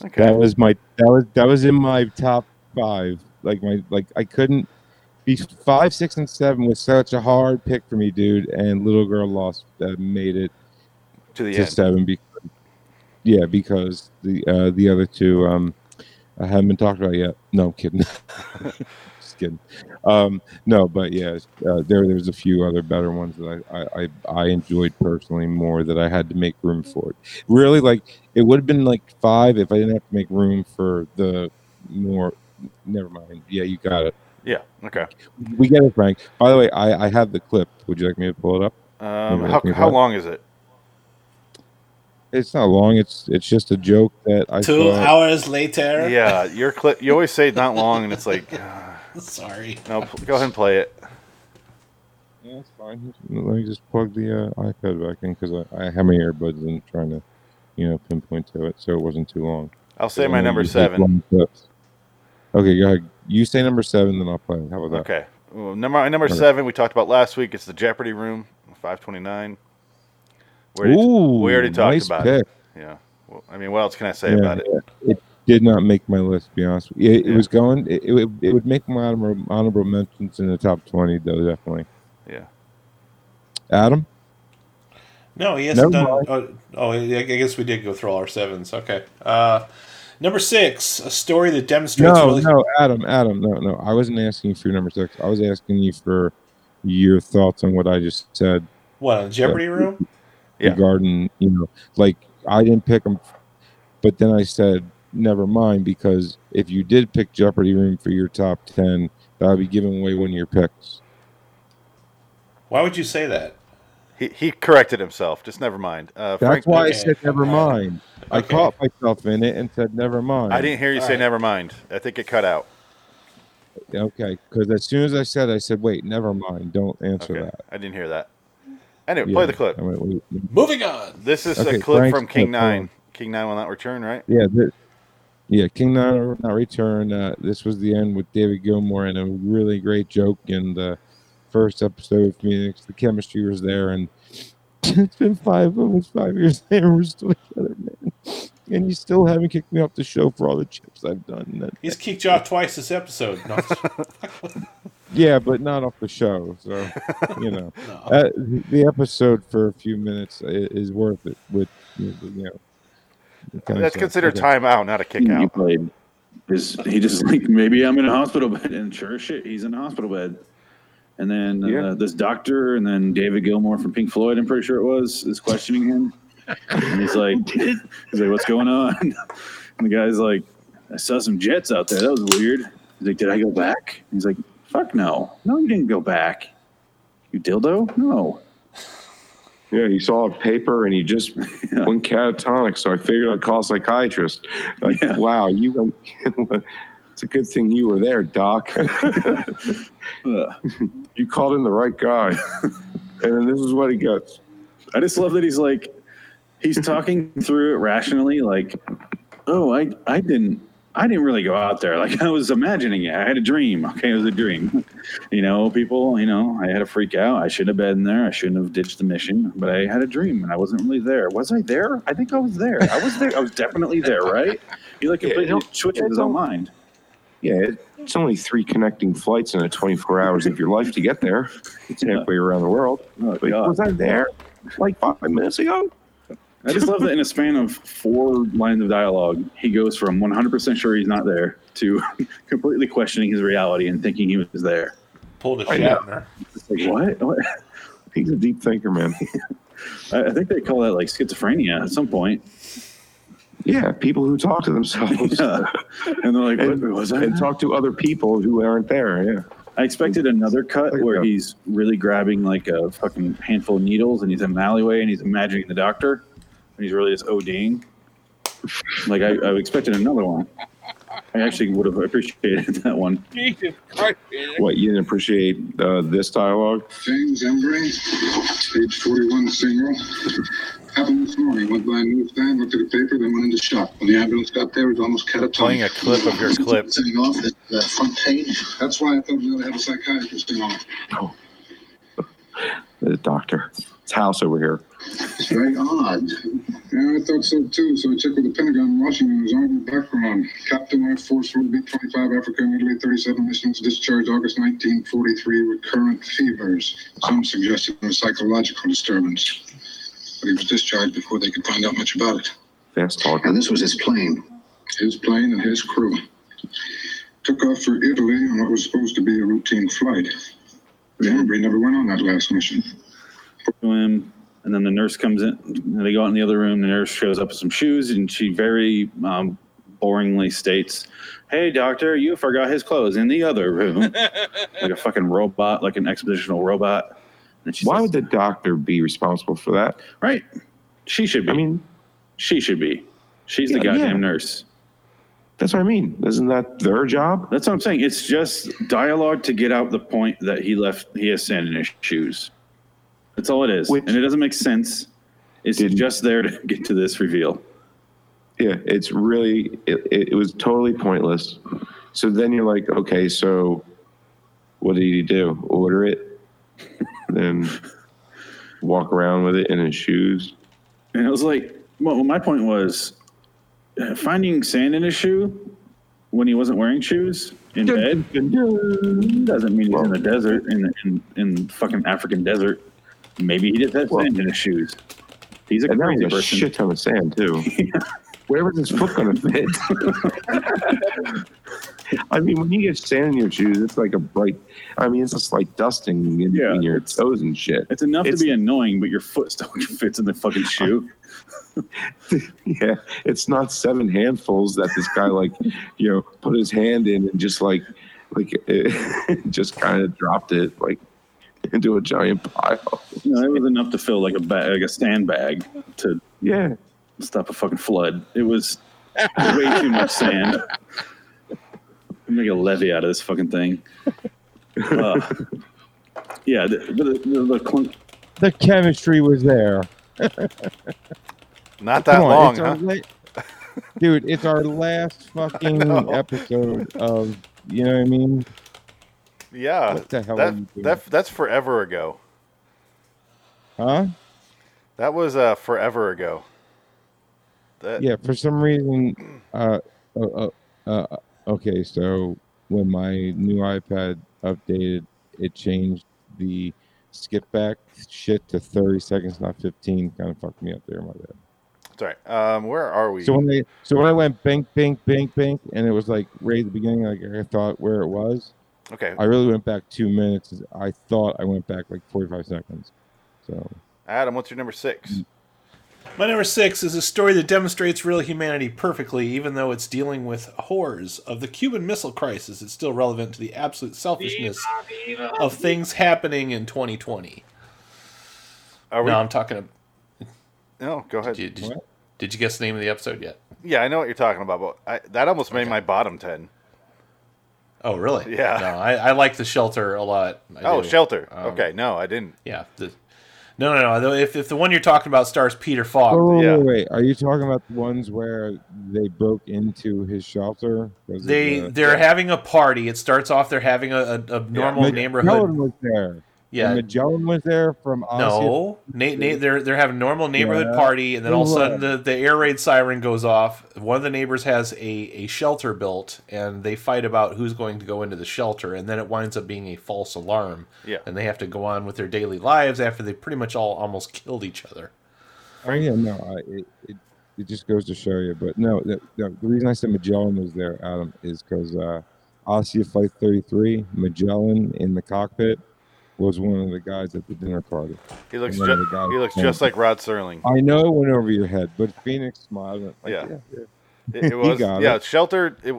Okay. That was my that was that was in my top five. Like my like I couldn't be five, six, and seven was such a hard pick for me, dude. And Little Girl Lost uh, made it To the to end. seven because yeah, because the uh, the other two um I haven't been talked about yet. No, I'm kidding. <laughs> <laughs> Just kidding. Um, no, but yeah, uh, there there's a few other better ones that I, I, I, I enjoyed personally more that I had to make room for it. Really, like it would have been like five if I didn't have to make room for the more. Never mind. Yeah, you got it. Yeah. Okay. We get it, Frank. By the way, I, I have the clip. Would you like me to pull it up? Um, how, how find- long is it? It's not long. It's it's just a joke that I Two thought- hours later. Yeah, your clip. You always say <laughs> not long, and it's like, <laughs> Sorry. no, go ahead and play it. Yeah, it's fine. Let me just plug the uh, iPad back in because I, I have my earbuds in trying to, you know, pinpoint to it, so it wasn't too long. I'll say I my number seven. Okay, go ahead. You say number seven, then I'll play. How about that? Okay. Well, number number Okay. seven we talked about last week. It's the Jeopardy room, five twenty nine. We already, Ooh, we already talked nice about pick. it. Yeah. Well, I mean, what else can I say Yeah, about it? It did not make my list. To be honest, with you. it, it was going. It, it, would- it would make my honorable, honorable mentions in the top twenty, though. Definitely. Yeah. Adam. No, he hasn't Never done. Oh, oh, I I guess we did go through all our sevens. Okay. Uh, number six, a story that demonstrates. No, really- no, Adam, Adam, no, no. I wasn't asking for your number six. I was asking you for your thoughts on what I just said. What on Jeopardy room? regarding you know like i didn't pick them but then i said never mind because if you did pick jeopardy room for your top 10 that would be giving away one of your picks Why would you say that? He, he corrected himself. Just never mind. Uh, that's Frank, why i said never mind i caught myself in it and said never mind I didn't hear you say never mind. I think it cut out. okay because as soon as i said i said wait never mind don't answer Okay. that I didn't hear that. Anyway, Yeah, play the clip. I went, wait, Moving on. This is Okay, a clip Frank's from King clip. Nine. King Nine will not return, right? Yeah, th- yeah. King will not return. Uh, this was the end with David Gilmour and a really great joke in the first episode of Phoenix. The chemistry was there, and <laughs> it's been five, almost five years <laughs> later. We're still together, man. And you still haven't kicked me off the show for all the chips I've done. He's kicked you off twice this episode. No. <laughs> yeah, but not off the show. So you know, No. uh, the episode for a few minutes is worth it. With you know, the kind of That's stuff. considered Okay. timeout, not a kick He out. played. His, he just <laughs> like maybe I'm in a hospital bed, and sure shit, he's in a hospital bed. And then uh, Yeah. this doctor, and then David Gilmour from Pink Floyd, I'm pretty sure it was, is questioning him. And he's like, <laughs> he's like, what's going on? And the guy's like, I saw some jets out there. That was weird. He's like, did I go back? He's like, fuck no, no, you didn't go back. You dildo? No. Yeah, he saw a paper and he just <laughs> went catatonic. So I figured I'd call a psychiatrist. Like, wow, you. <laughs> it's a good thing you were there, Doc. <laughs> you called in the right guy. and then this is what he gets. I just love that he's like, he's talking through it rationally. Like, oh, I, I didn't, I didn't really go out there. Like <laughs> I was imagining it. I had a dream. Okay, it was a dream. you know, people. You know, I had a freak out. I shouldn't have been there. I shouldn't have ditched the mission. But I had a dream, and I wasn't really there. Was I there? I think I was there. I was there. I was definitely there. Right? He like Yeah, completely don't- switches his own mind. Yeah, it's only three connecting flights in a 24 hours of your life to get there. It's halfway around the world. Oh, was I there like five minutes ago? I just love that in a span of four lines of dialogue, he goes from 100% sure he's not there to <laughs> completely questioning his reality and thinking he was there. Pulled a I know. Shatner. It's like, what? what? <laughs> He's a deep thinker, man. <laughs> I, I think they call that like schizophrenia at some point. Yeah, people who talk to themselves. Yeah. And they're like, and, what was I? and talk to other people who aren't there. Yeah. I expected another cut where he's really grabbing like a fucking handful of needles and he's in an alleyway and he's imagining the doctor and he's really just ODing. Like I, I expected another one. I actually would have appreciated <laughs> that one. Jesus Christ. What you didn't appreciate uh, this dialogue? James Embry, page 41 single. Happened this morning. Went by a newsstand, looked at a paper, then went into shop. When the ambulance got there, it was almost catatonic. Playing a clip of your clip. Sitting off at the front page. That's why I thought we ought to have a psychiatrist in on it. <laughs> The doctor. It's House over here. It's very odd. Yeah, I thought so too. So I checked with the Pentagon in Washington. His army background. Captain Air Force World B 25 Africa and Italy 37 missions. Discharged August 1943. Recurrent fevers. Some suggested a psychological disturbance. But he was discharged before they could find out much about it. Fast talk. And this was his plane. His plane and his crew. Took off for Italy on what was supposed to be a routine flight. The Embry never went on that last mission. To him, and then the nurse comes in. And they go out in the other room. The nurse shows up with some shoes, and she very um, boringly states, "Hey, doctor, you forgot his clothes in the other room." <laughs> like a fucking robot, like an expositional robot. And she Why says, would the doctor be responsible for that? right? She should be. I mean, she should be. She's the goddamn yeah. nurse. that's what I mean. Isn't that their job? That's what I'm saying. It's just dialogue to get out the point that he left. He has sand in his shoes. That's all it is, Which- and it doesn't make sense. It's just there to get to this reveal. Yeah, it's really it, it, it was totally pointless. So then you're like, okay, so what did he do? Order it, <laughs> then walk around with it in his shoes. And it was like, well, my point was uh, finding sand in his shoe when he wasn't wearing shoes in bed doesn't mean he's in the desert, in in, in fucking African desert. Maybe he just had sand in his shoes. He's a And crazy was a person. shit ton of sand too. <laughs> Where was his foot gonna fit? <laughs> I mean, when you get sand in your shoes, it's like a bright. I mean, it's just like dusting in, Yeah, your toes and shit. It's enough It's- to be annoying, but your foot still <laughs> fits in the fucking shoe. Yeah, it's not seven handfuls that this guy like, you know, put his hand in and just like, like, just kind of dropped it like <laughs> into a giant pile. No, it was enough to fill like a bag, like a sandbag to Yeah, stop a fucking flood. It was way too much sand. <laughs> Make a levee out of this fucking thing. Uh, yeah, the, the, the, the clunk, The chemistry was there. Not that Come on, long, it's huh? la- Dude, it's our last <laughs> fucking episode of. You know what I mean? Yeah. What the hell that, are you doing? that that's forever ago. Huh? That was uh forever ago. That Yeah, for some reason, uh, uh, uh, uh, okay, so when my new iPad updated, it changed the skip back shit to 30 seconds, not 15. Kind of fucked me up there, my bad. it's all right. Um, where are we? So when they, so when I went bink, bink, bink, bink, and it was like right at the beginning, like I thought where it was. Okay. I really went back two minutes. I thought I went back like 45 seconds. So Adam, what's your number six? Mm. My number six is a story that demonstrates real humanity perfectly, even though it's dealing with horrors of the Cuban Missile Crisis. It's still relevant to the absolute selfishness of things happening in 2020. Are we? No, I'm talking. No, go ahead. Did you, did, you, did you guess the name of the episode yet? Yeah, I know what you're talking about, but I, that almost made my bottom ten. Oh, really? Yeah. No, I, I like the shelter a lot. I oh, do. shelter. Um, okay, no, I didn't. Yeah. The, no, no, no. If, if the one you're talking about stars Peter Falk, Oh, wait, yeah. wait, wait. Are you talking about the ones where they broke into his shelter? of they the- they're having a party. It starts off they're having a, a, a normal Magellan neighborhood. was there. Yeah. And Magellan was there from Odyssey. No, na- na- they're they're having a normal neighborhood Yeah. party, and then all of a sudden the, the air raid siren goes off. One of the neighbors has a, a shelter built, and they fight about who's going to go into the shelter, and then it winds up being a false alarm. Yeah. and they have to go on with their daily lives after they pretty much all almost killed each other. Oh yeah, no, I, it, it it just goes to show you. But no, the, the, the reason I said Magellan was there, Adam, is because uh, Odyssey of Flight 33, Magellan in the cockpit was one of the guys at the dinner party. He looks One of ju- the guys he looks saying- just like Rod Serling. I know it went over your head, but Phoenix smiled. Like, Yeah. yeah, yeah. It, <laughs> it was yeah. it. Shelter. It,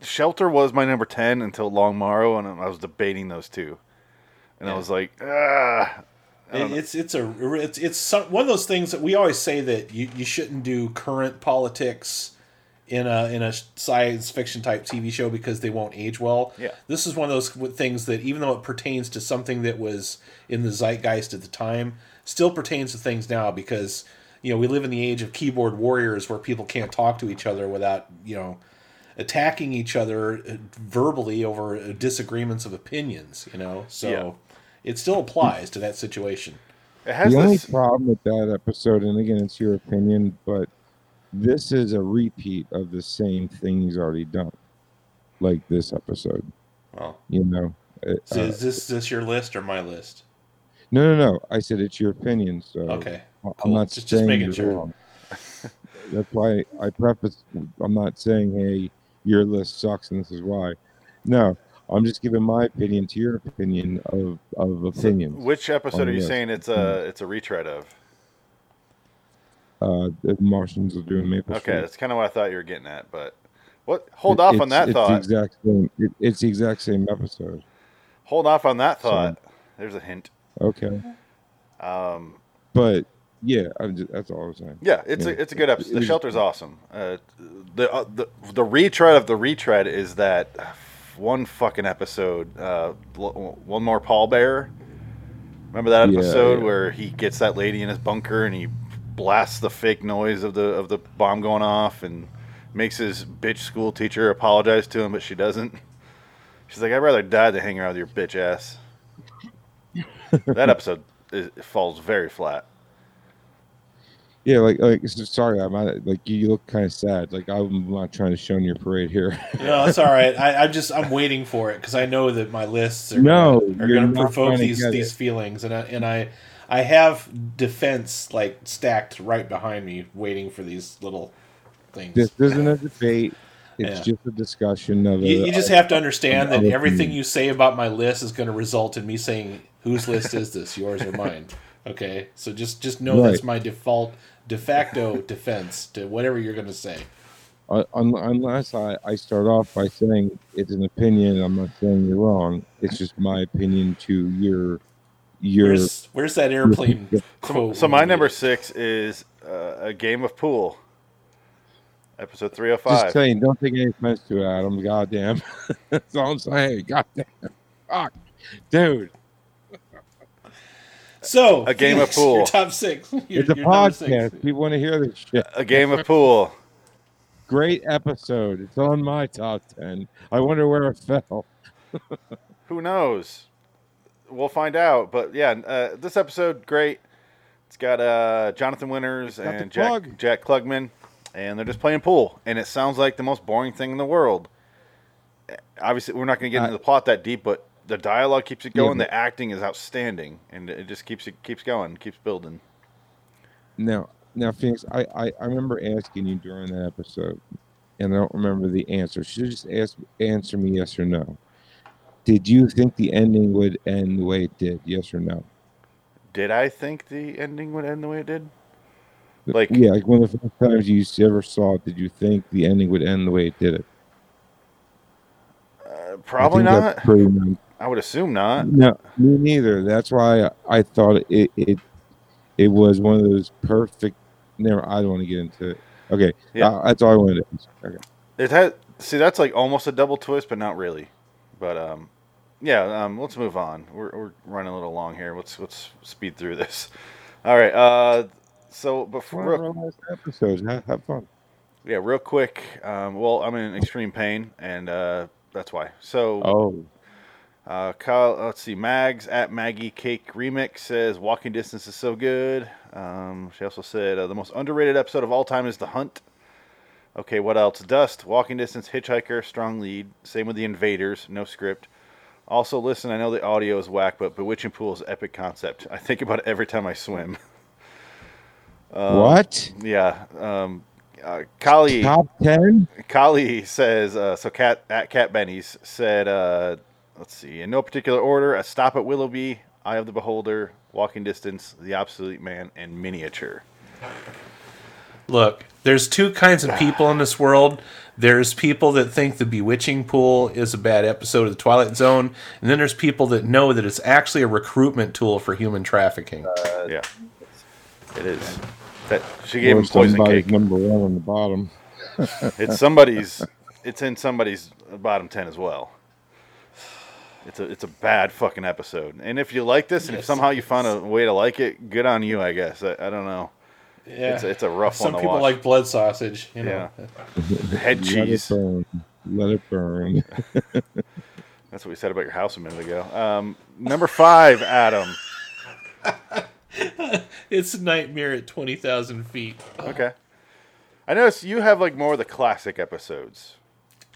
shelter was my number ten until Long Morrow, and I was debating those two, and I was like, ah. I don't It, know. it's it's a it's it's some, one of those things that we always say that you, you shouldn't do current politics in a in a science fiction type TV show because they won't age well. Yeah. This is one of those things that even though it pertains to something that was in the zeitgeist at the time, still pertains to things now because you know we live in the age of keyboard warriors where people can't talk to each other without you know attacking each other uh, verbally over uh, disagreements of opinions. You know, so Yeah. it still applies to that situation. It has the only this. problem with that episode, and again, it's your opinion, but this is a repeat of the same thing he's already done, like this episode. Well, You know. Uh, so uh, is this this your list or my list? no, no, no. I said it's your opinion, so Okay, I'm cool. not Just- just saying making sure. wrong. That's why I preface. I'm not saying, "Hey, your list sucks," and this is why. No, I'm just giving my opinion to your opinion of of opinions. Which episode are you this. saying it's a it's a retread of? Uh, the Martians are doing Maple Okay, Street. that's kind of what I thought you were getting at, but what? Hold It- off on that it's thought. The exact same, it, it's the exact same episode. Hold off on that So- thought. There's a hint. Okay, Um, but yeah, I'm just, that's all I'm saying. yeah, it's a it's a good episode. The It- shelter's awesome. Uh, the uh, the the retread of the retread is that one fucking episode. Uh, one more pallbearer. Remember that Yeah, episode yeah. where he gets that lady in his bunker and he blasts the fake noise of the of the bomb going off and makes his bitch school teacher apologize to him, but she doesn't. She's like, "I'd rather die than hang around with your bitch ass." <laughs> that episode is, falls very flat. Yeah, like like sorry, I'm not, like you look kind of sad. Like I'm not trying to shun your parade here. <laughs> No, it's all right. I, I'm just I'm waiting for it because I know that my lists are No, gonna, are going to provoke these these it. feelings, and I, and I I have defense like stacked right behind me, waiting for these little things. this isn't a debate. It's Yeah. just a discussion of. You, a- you just have to understand that everything you say about my list is going to result in me saying whose list is this, <laughs> yours or mine. Okay, so just just know that's my default de facto <laughs> defense to whatever you're going to say. Uh, unless I, I start off by saying it's an opinion, I'm not saying you're wrong. It's just my opinion to your your. Where's where's that airplane So, quote? so my number six is uh, a game of pool. Episode three hundred five. Just saying, don't take any offense to it, Adam. Goddamn, <laughs> that's all I'm saying. Goddamn, fuck, dude. So A game of pool. Your top six. <laughs> Your, it's a your six. podcast. People want to hear this shit. A game of pool. Great episode. It's on my top ten. I wonder where it fell. <laughs> Who knows? We'll find out. But yeah, uh, this episode great. It's got uh, Jonathan Winters got and Jack plug. Jack Klugman, and they're just playing pool, and it sounds like the most boring thing in the world. Obviously, we're not going to get Uh, into the plot that deep, but the dialogue keeps it going. but- the acting is outstanding, and it just keeps it keeps going, keeps building. Now, now, Phoenix, I, I, I remember asking you during that episode, and I don't remember the answer. Should you just ask answer me yes or no. Did you think the ending would end the way it did? Yes or no? Did I think the ending would end the way it did? Like- yeah, like one of the first times you ever saw it, did you think the ending would end the way it did it? Uh, probably not. pretty much- <laughs> I would assume not. No, me neither. That's why I, I thought it, it it was one of those perfect. Never. I don't want to get into it. Okay. Yeah. Uh, that's all I wanted to. Okay. It had see that's like almost a double twist, but not really. But um, yeah. Um, let's move on. We're, we're running a little long here. Let's let's speed through this. All right. Uh, so before One of our last episodes. Have, have fun. yeah, real quick. Um, well, I'm in extreme pain, and uh, that's why. So Oh. Uh, Kyle, let's see. Mags at Maggie Cake Remix says Walking Distance is so good. Um, she also said uh, the most underrated episode of all time is The Hunt. Okay, what else? Dust, Walking Distance, Hitchhiker, strong lead. Same with The Invaders, no script. Also, listen, I know the audio is whack, but Bewitching Pool is epic concept. I think about it every time I swim. <laughs> Um, What? Yeah. Um, uh, Kali. Top ten. Kali says, uh, so Cat at Cat Benny's said, uh, let's see, in no particular order, a stop at Willoughby, Eye of the Beholder, Walking Distance, The Obsolete Man, and Miniature. Look, there's two kinds of people in this world. There's people that think the Bewitching Pool is a bad episode of the Twilight Zone, and then there's people that know that it's actually a recruitment tool for human trafficking. Uh, yeah, it is. That she gave Or him poison somebody's cake. number one on the bottom. <laughs> it's somebody's. <laughs> It's in somebody's bottom ten as well. It's a it's a bad fucking episode. And if you like this, and if somehow you found a way to like it, good on you, I guess. I, I don't know. Yeah, It's a, it's a rough Some one to people watch. like blood sausage. You know. <laughs> Head Let cheese. it burn. Let it burn. <laughs> That's what we said about your house a minute ago. Um, number five, Adam. <laughs> it's Nightmare at twenty thousand feet. Okay. I notice you have like more of the classic episodes.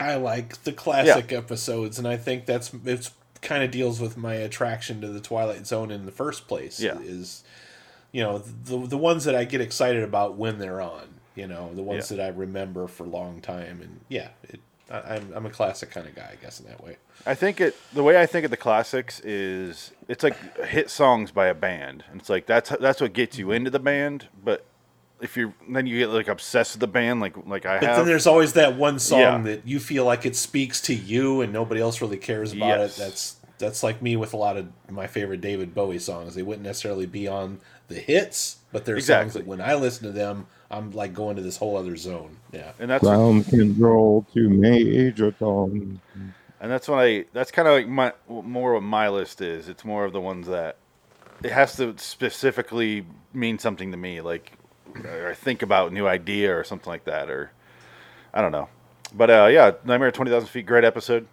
I like the classic episodes, and I think that's it's kind of deals with my attraction to the Twilight Zone in the first place. Yeah. is you know the the ones that I get excited about when they're on. You know the ones Yeah. that I remember for a long time, and yeah, it, I, I'm I'm a classic kind of guy, I guess in that way. I think it the way I think of the classics is it's like hit songs by a band. And it's like that's that's what gets you mm-hmm. into the band, but if you then you get like obsessed with the band like like I But have. then there's always that one song Yeah. that you feel like it speaks to you, and nobody else really cares about Yes. it. That's that's like me with a lot of my favorite David Bowie songs. They wouldn't necessarily be on the hits, but they're songs that when I listen to them, I'm like going to this whole other zone. Yeah, and that's Ground control to Major Tom. And that's what I. That's kind of like my more what my list is. It's more of the ones that it has to specifically mean something to me, like or think about new idea or something like that, or I don't know. But uh, yeah, Nightmare at Twenty Thousand Feet, great episode.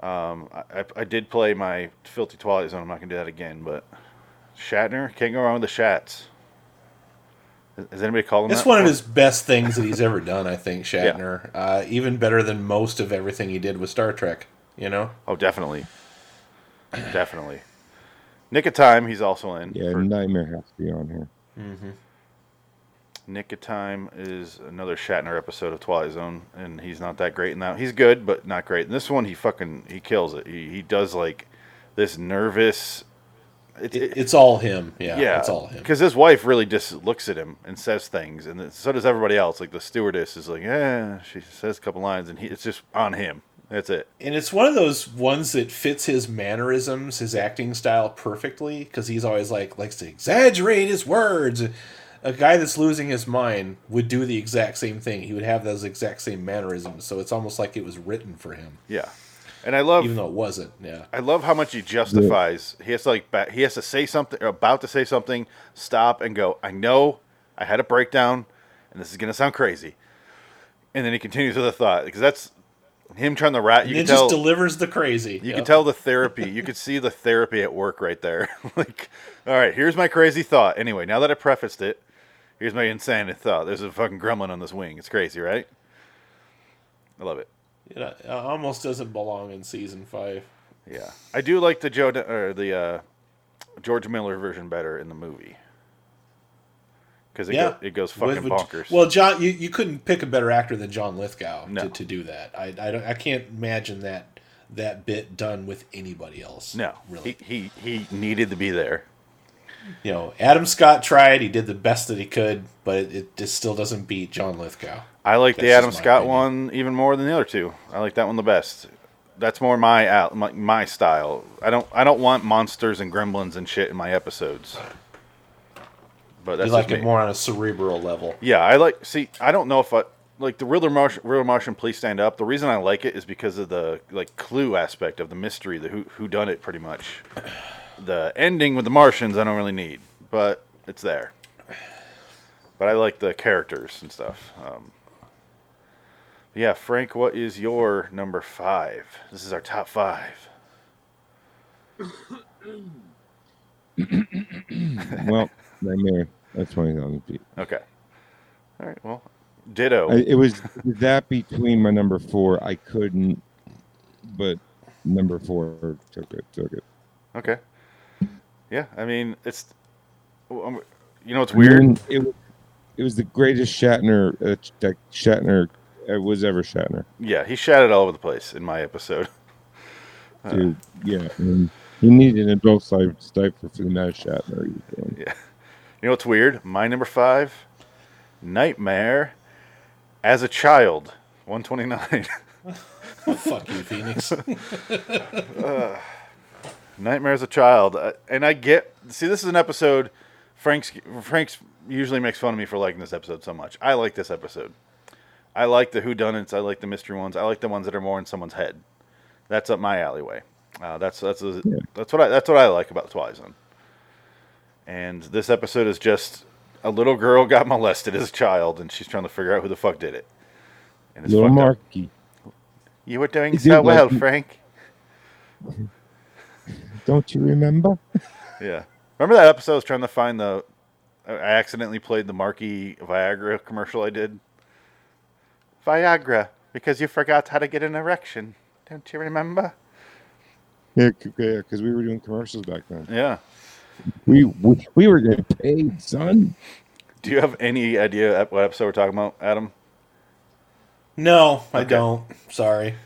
Um, I, I, I did play my Filthy Twilight Zone. I'm not gonna do that again, but Shatner can't go wrong with the Shats. Has anybody called him? it's that? one of his best things that he's ever done. I think <laughs> Yeah. Shatner, uh, even better than most of everything he did with Star Trek. You know, Oh, definitely, definitely. Nick of Time, he's also in. Yeah, for- Nightmare has to be on here. mm-hmm. Nick of Time is another Shatner episode of Twilight Zone, and he's not that great in that. He's good, but not great. In this one, he fucking he kills it. He he does like this nervous. It, It- it's all him. Yeah, yeah, it's all him. Because his wife really just looks at him and says things, and then- so does everybody else. Like the stewardess is like, yeah, she says a couple lines, and he, it's just on him. That's it. And it's one of those ones that fits his mannerisms, his acting style perfectly, because he's always like likes to exaggerate his words. A guy that's losing his mind would do the exact same thing. He would have those exact same mannerisms. So it's almost like it was written for him. Yeah. And I love, even though it wasn't. Yeah, I love how much he justifies. He has to like, ba- he has to say something, or about to say something, stop and go. I know, I had a breakdown, and this is gonna sound crazy. And then he continues with a thought because that's him trying to rat. You and can it tell just delivers the crazy. You Yep. can tell the therapy. You could see the therapy at work right there. <laughs> like, all right, here's my crazy thought. Anyway, now that I prefaced it, here's my insane thought. There's a fucking gremlin on this wing. It's crazy, right? I love it. It uh, almost doesn't belong in season five. Yeah, I do like the Joe or the uh, George Miller version better in the movie because it, yeah, go, it goes With- fucking with- bonkers. Well, John, you, you couldn't pick a better actor than John Lithgow No. to, to do that. I I, don't, I can't imagine that that bit done with anybody else. no, really. he, he he needed to be there. You know, Adam Scott tried. He did the best that he could, but it, it just still doesn't beat John Lithgow. I like the Adam Scott opinion. one even more than the other two. I like that one the best. That's more my out my, my style. I don't I don't want monsters and gremlins and shit in my episodes. But that's you like it me. more on a cerebral level. Yeah, I like. See, I don't know if I like the real Martian. Real Martian, please stand up. The reason I like it is because of the like clue aspect of the mystery, the who who done it, pretty much. The ending with the Martians, I don't really need, but it's there. But I like the characters and stuff. Um, yeah, Frank, what is your number five? This is our top five. <coughs> well, Nightmare. That's twenty thousand feet. Okay. All right. Well, ditto. I, it was that between my number four. I couldn't, but number four took it. Took it. Okay. Yeah, I mean it's. um, You know what's I weird? mean, it, was- it was the greatest Shatner uh, that Shatner uh, was ever Shatner. Yeah, he shat it all over the place in my episode. Uh, Dude, yeah, and he needed an adult stifle for the amount of Shatner he. Yeah. You know what's weird? My number five, Nightmare, as a child, one twenty nine. <laughs> Fuck you, Phoenix. <laughs> uh, Nightmare as a child, uh, and I get. See, this is an episode. Frank's Frank's usually makes fun of me for liking this episode so much. I like this episode. I like the whodunits. I like the mystery ones. I like the ones that are more in someone's head. That's up my alleyway. Uh, that's that's a, that's what I that's what I like about Twilight Zone. And this episode is just a little girl got molested as a child, and she's trying to figure out who the fuck did it. And it's Little fucked up. You were doing so well, like- Frank. <laughs> Don't you remember? Yeah. Remember that episode I was trying to find the I accidentally played the Marky Viagra commercial I did? Viagra, because you forgot how to get an erection. Don't you remember? Yeah, because we were doing commercials back then. Yeah. We, we we were getting paid, son. Do you have any idea what episode we're talking about, Adam? No, I don't. Sorry.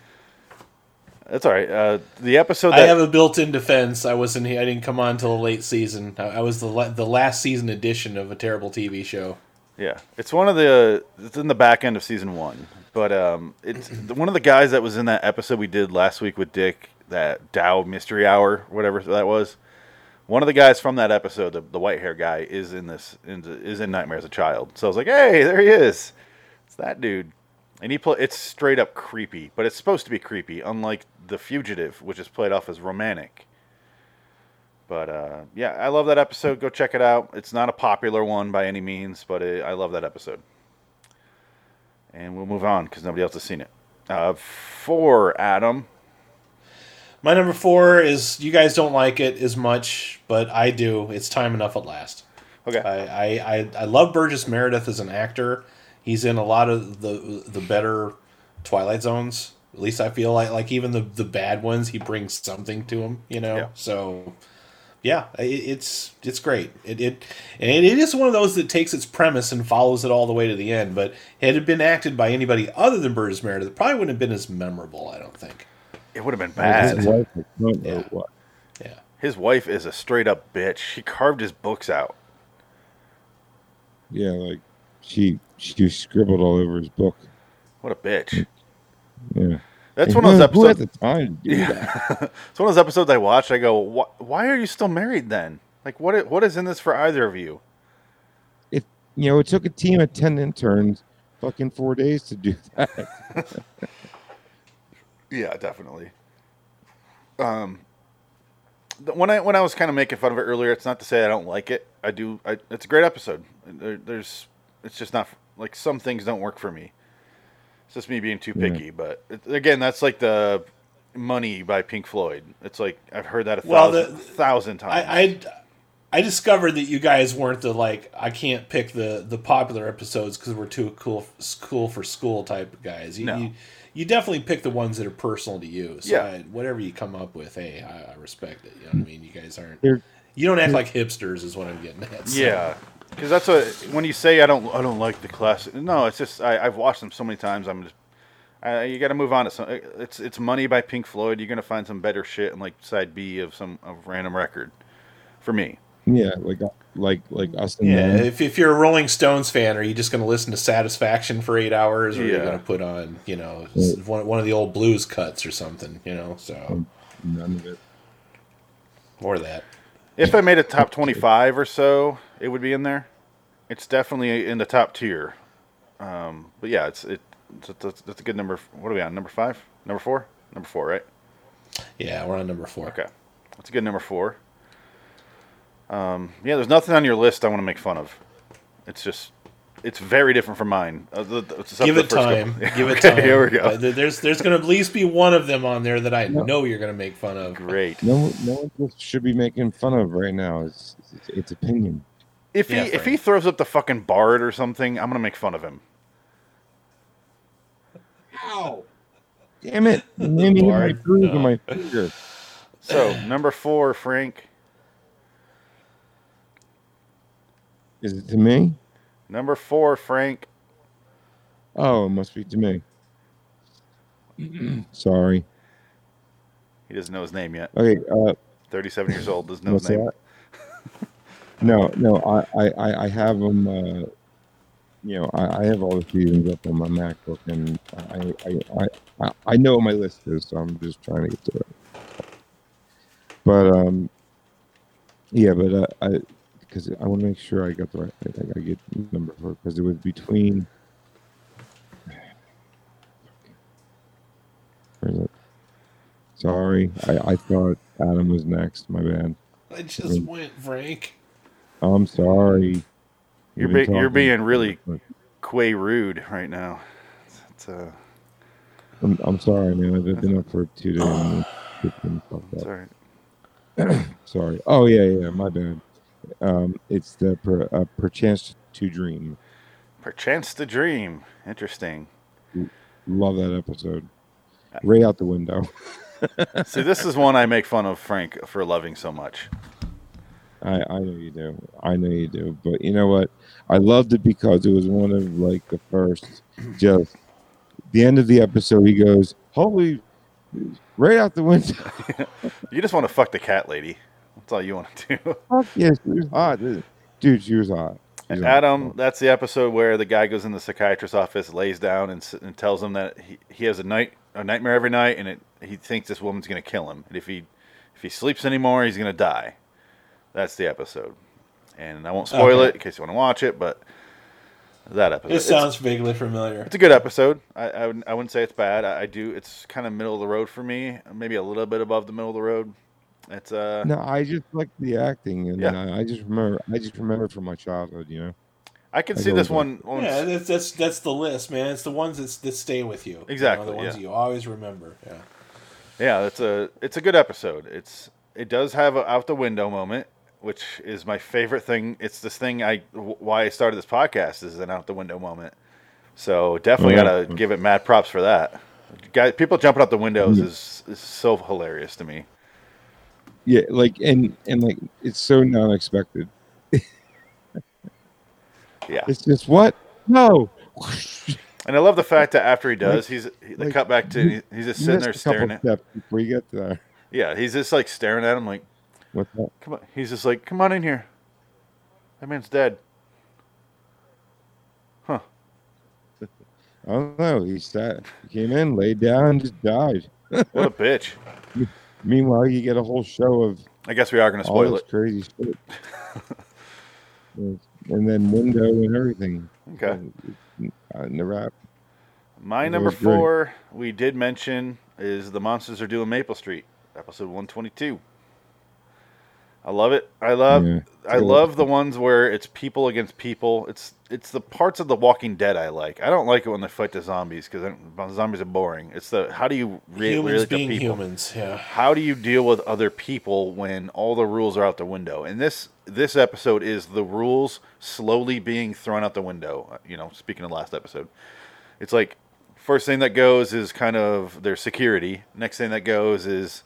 That's all right. Uh, the episode I have a built-in defense. I wasn't. I didn't come on till the late season. I, I was the la- the last season edition of a terrible TV show. Yeah, it's one of the. It's in the back end of season one, but um, it's <clears throat> one of the guys that was in that episode we did last week with Dick, that Dow Mystery Hour, whatever that was. One of the guys from that episode, the, the white hair guy, is in this in, is in Nightmare as a child. So I was like, hey, there he is. It's that dude, and he play. It's straight up creepy, but it's supposed to be creepy, unlike The Fugitive, which is played off as romantic. But uh, yeah, I love that episode. Go check it out. It's not a popular one by any means, but it, I love that episode. And we'll move on because nobody else has seen it. Uh, for Adam, My number four is you guys don't like it as much, but I do. It's time enough at last. Okay. I I, I, I love Burgess Meredith as an actor. He's in a lot of the the better Twilight Zones. At least I feel like like even the the bad ones, he brings something to them. You know. Yeah. So yeah, it, it's it's great. It it and it is one of those that takes its premise and follows it all the way to the end. But had it been acted by anybody other than Burgess Meredith, it probably wouldn't have been as memorable. I don't think. it would have been His bad. wife was front row, Yeah. Yeah. His wife is a straight up bitch. She carved his books out. Yeah, like she she scribbled all over his book. What a bitch. Yeah. That's And one of those who- Who had episodes. the time to do that? Yeah. <laughs> it's one of those episodes I watched. I go, "Wh- why are you still married then? Like, what? What is in this for either of you? It you know it took a team of ten interns fucking four days to do that. <laughs> Yeah, definitely. Um, when I when I was kind of making fun of it earlier, it's not to say I don't like it. I do. I, it's a great episode. There, there's, it's just not like some things don't work for me. It's just me being too Yeah. picky. But it, again, that's like the "Money" by Pink Floyd. It's like I've heard that a Well, thousand, the- thousand times. I, I I discovered that you guys weren't the like I can't pick the the popular episodes because we're too cool cool for school type guys. You, No. you you definitely pick the ones that are personal to you. So Yeah. I, whatever you come up with, hey, I, I respect it. You know what I mean? You guys aren't. They're- You don't act like hipsters, is what I'm getting at. so. Yeah, because that's what when you say I don't I don't like the classic. No, it's just I, I've watched them so many times. I'm just I, you got to move on to some. It's it's Money by Pink Floyd. You're gonna find some better shit in like side B of some of random record. For me, Yeah, like uh, like like us Yeah, them. if, if you're a Rolling Stones fan, are you just going to listen to Satisfaction for eight hours, or are you Yeah. going to put on, you know, s- one, one of the old blues cuts or something, you know? So oh, None of it. or that. if I made a top 25 or so, it would be in there. It's definitely in the top tier. Um, but yeah, it's it. It's, it's, it's a good number. What are we on? Number five? Number four? Number four, right? Yeah, we're on number four. Okay, that's a good number four. Um, yeah, there's nothing on your list I want to make fun of. It's just, it's very different from mine. Uh, the- the- <laughs> Give it the first time. couple- Give it time. Here we go. Uh, There's there's going to at least be one of them on there that I know you're going to make fun of. Great. No, no one should be making fun of right now. It's it's, it's opinion. If he Yeah, if Frank. he throws up the fucking bard or something, I'm gonna make fun of him. Ow! Damn it! You me my Bard, bruise no. my finger. So number four, Frank. Is it to me? Number four, Frank. Oh, it must be to me. <clears throat> Sorry. He doesn't know his name yet. Okay. Uh, 37 years old, doesn't know his name. that? No, no. I, I, I- have them. Uh, you know, I, I have all the seasons up on my MacBook, and I, I, I, I, know what my list is, so I'm just trying to get to it. But um, yeah, but uh, I because I want to make sure I got the right. I, I get number four because it was between. It? Sorry, I, I thought Adam was next. My bad. I just went, Frank. I'm sorry. You're be, you're being really quay rude right now. It's, uh, I'm, I'm sorry, man. I've been up for two days. and <sighs> it's been fucked it's up. all right. <clears throat> Sorry. Oh yeah, yeah. My bad. Um, it's the per, uh, perchance to dream. Perchance to dream. Interesting. Love that episode. Right out the window. <laughs> See, this is one I make fun of Frank for loving so much. I, I know you do. I know you do. But you know what? I loved it because it was one of like the first. <clears throat> Just the end of the episode, he goes, "Holy!" Right out the window. <laughs> <laughs> You just want to fuck the cat lady. That's all you want to do. Fuck yes, she was hot, dude. Dude, she was hot. She was hot. Adam, that's the episode where the guy goes in the psychiatrist's office, lays down, and, and tells him that he, he has a night a nightmare every night, and it, he thinks this woman's gonna kill him, and if he if he sleeps anymore, he's gonna die. That's the episode, and I won't spoil Okay. it in case you want to watch it, but that episode. It it's- sounds vaguely familiar. It's a good episode. I, I, wouldn't, I wouldn't say it's bad. I, I do. It's kind of middle of the road for me. Maybe a little bit above the middle of the road. It's uh. No, I just like the acting, and Yeah. I, I just remember. I just remember from my childhood. You know. I can I see this one. one Yeah, that's that's that's the list, man. It's the ones that that stay with you. you know, Exactly, the ones yeah. you always remember. Yeah. Yeah, it's a it's a good episode. It's it does have a out the window moment, which is my favorite thing. It's this thing I why I started this podcast is an out the window moment. So definitely Yeah. gotta mm-hmm. give it mad props for that. Guys, people jumping out the windows mm-hmm. is is so hilarious to me. Yeah, like and and like it's so non expected. <laughs> Yeah, It's just what? No. <laughs> and I love the fact that after he does, he's he, they like, cut back to he's just sitting there staring at. steps before you get there. Yeah, he's just like staring at him like, What's that? come on. He's just like, come on in here. That man's dead. Huh. <laughs> I don't know. He sat, he came in, laid down, just died. <laughs> What a bitch. Meanwhile, you get a whole show of I guess we are gonna all spoil this it. crazy shit, <laughs> and then window and everything. Okay. Uh, in the wrap. My number was great. four, we did mention, is the monsters are due on Maple Street. episode 122. I love it. I love Yeah. I love the ones where it's people against people. It's it's the parts of The Walking Dead I like. I don't like it when they fight the zombies because zombies are boring. It's the how do you re- Humans relate to being people? humans, yeah. How do you deal with other people when all the rules are out the window? And this this episode is the rules slowly being thrown out the window. Uh, You know, speaking of last episode, it's like first thing that goes is kind of their security. Next thing that goes is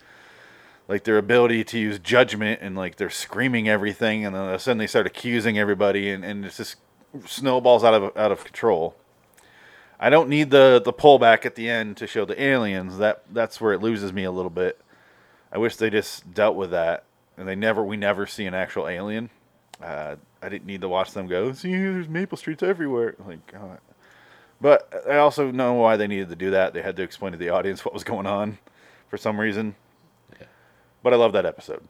like their ability to use judgment and like they're screaming everything and then all of a sudden they start accusing everybody and, and it's just snowballs out of out of control. I don't need the the pullback at the end to show the aliens. That that's where it loses me a little bit. I wish they just dealt with that and they never we never see an actual alien. Uh, I didn't need to watch them go. See, there's maple streets everywhere. Like, God. but I also know why they needed to do that. They had to explain to the audience what was going on for some reason. But I love that episode.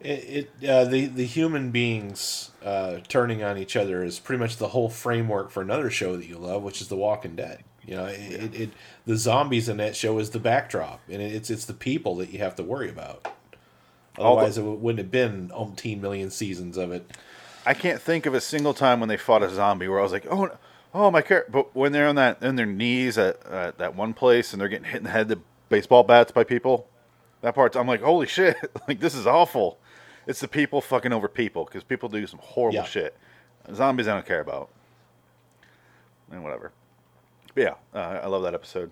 It, it uh, the the human beings uh, turning on each other is pretty much the whole framework for another show that you love, which is The Walking Dead. You know, it, it, it the zombies in that show is the backdrop, and it's it's the people that you have to worry about. All the- Otherwise, it wouldn't have been umpteen million seasons of it. I can't think of a single time when they fought a zombie where I was like, oh, oh my car. But when they're on that on their knees at uh, that one place and they're getting hit in the head with baseball bats by people, that part I'm like, holy shit, <laughs> like this is awful. It's the people fucking over people because people do some horrible Yeah. shit. Zombies I don't care about. And whatever. But yeah, uh, I love that episode.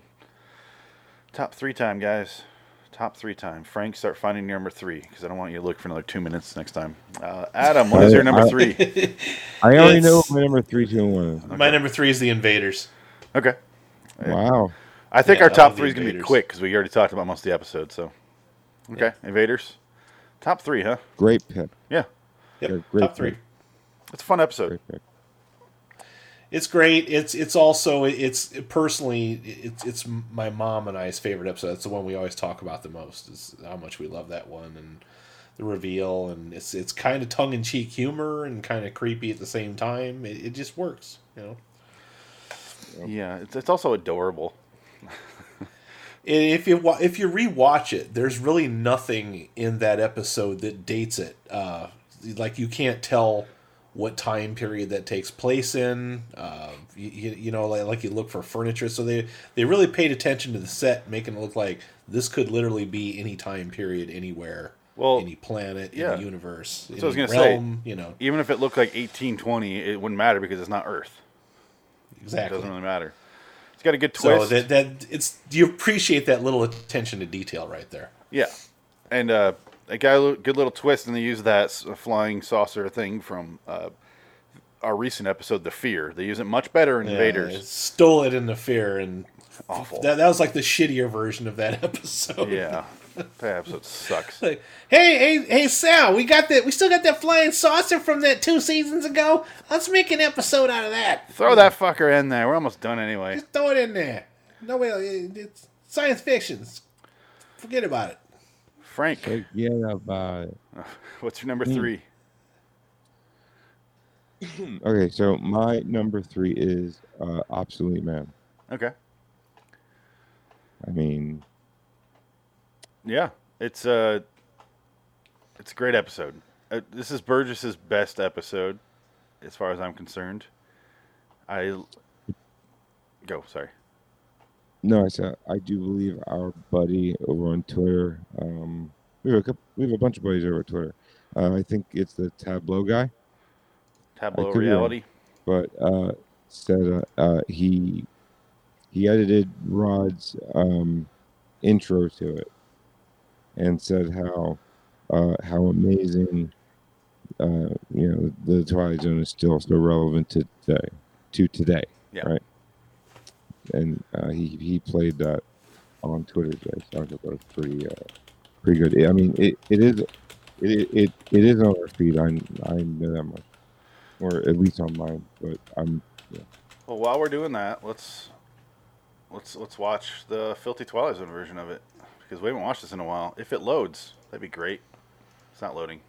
Top three time, guys. Top three time. Frank, start finding your number three because I don't want you to look for another two minutes next time. Uh, Adam, what is your number I- three? <laughs> I already know what my number three, two, and one. is. My number three is The Invaders. Okay. Wow. I think Yeah, our top three is going to be quick because we already talked about most of the episode. So, okay, Invaders. Top three, huh? Great pick. Yeah. Yep, Yeah, great top three. pick. It's a fun episode. Great pick. It's great. It's it's also it's personally it's it's my mom and I's favorite episode. It's the one we always talk about the most. Is how much we love that one and the reveal and it's it's kind of tongue in cheek humor and kind of creepy at the same time. It, it just works, you know. Yeah, it's, it's also adorable. If you if you rewatch it, there's really nothing in that episode that dates it. Uh, like you can't tell what time period that takes place in. Uh, you, you, know, like, like you look for furniture, so they they really paid attention to the set, making it look like this could literally be any time period, anywhere, Well, any planet, yeah. any universe, So I was going to say, realm, you know, even if it looked like 1820, it wouldn't matter because it's not Earth. exactly. It doesn't really matter. Got a good So twist. that that it's you appreciate that little attention to detail right there. Yeah, and uh, it got a good little twist, and they use that flying saucer thing from uh, our recent episode, "The Fear." They use it much better in Yeah, Invaders. stole it in the fear and Awful. That, that was like the shittier version of that <laughs> episode. Yeah, that episode sucks. Like, hey, hey, hey, Sal, we got that. We still got that flying saucer from that two seasons ago. Let's make an episode out of that. Throw that fucker in there. We're almost done anyway. Just throw it in there. No way. it- It's science fiction. Forget about it. Frank, Forget about it. <laughs> what's your number three? <clears throat> Okay, so my number three is uh, Obsolete Man. Okay. I mean, Yeah, it's a it's a great episode. Uh, this is Burgess's best episode, as far as I'm concerned. I go. Sorry. no, I said I do believe our buddy over on Twitter. Um, we have a couple, we have a bunch of buddies over at Twitter. Uh, I think it's the Tableau guy. Tableau wrong, reality. but uh, said uh, uh, he he edited Rod's um, intro to it and said how uh, how amazing uh, you know the Twilight Zone is still so relevant to today to today, Yeah. right? And uh, he he played that on Twitter today, so I thought that was pretty uh, pretty good. I mean, it, it is it, it it is on our feed. I I know that much, or at least on mine. But I'm yeah. Well, while we're doing that, let's let's let's watch the Filthy Twilight Zone version of it because we haven't watched this in a while. If it loads, that'd be great. It's not loading.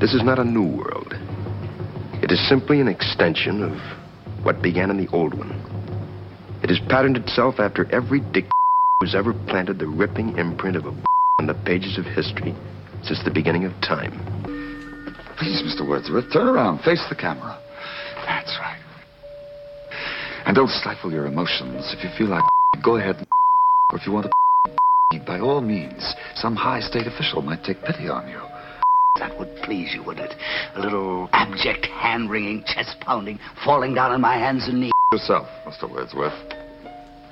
This is not a new world. It is simply an extension of what began in the old one. It has patterned itself after every dick who's ever planted the ripping imprint of a on the pages of history since the beginning of time. Please, Mr. Wordsworth, turn around. Face the camera. That's right. And don't stifle your emotions. If you feel like go ahead and or if you want to by all means, some high state official might take pity on you. That would please you, wouldn't it? A little abject, hand-wringing, chest-pounding, falling down on my hands and knees. Yourself, Mr. Wordsworth.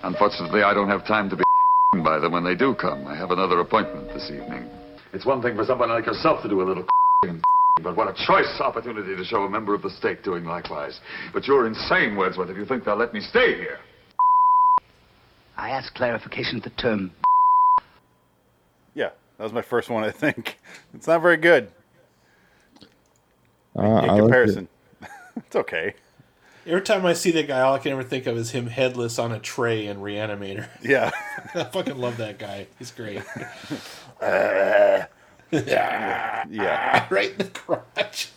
Unfortunately, I don't have time to be <laughs> by them when they do come. I have another appointment this evening. It's one thing for someone like yourself to do a little <laughs> <laughs> but what a choice opportunity to show a member of the state doing likewise. But you're insane, Wordsworth, if you think they'll let me stay here. I ask clarification of the term. Yeah, that was my first one. I think <laughs> it's not very good Uh, in I like comparison. <laughs> it's okay. Every time I see that guy, all I can ever think of is him headless on a tray in Reanimator. Yeah. <laughs> I fucking love that guy. He's great. yeah. Yeah, right in the crotch.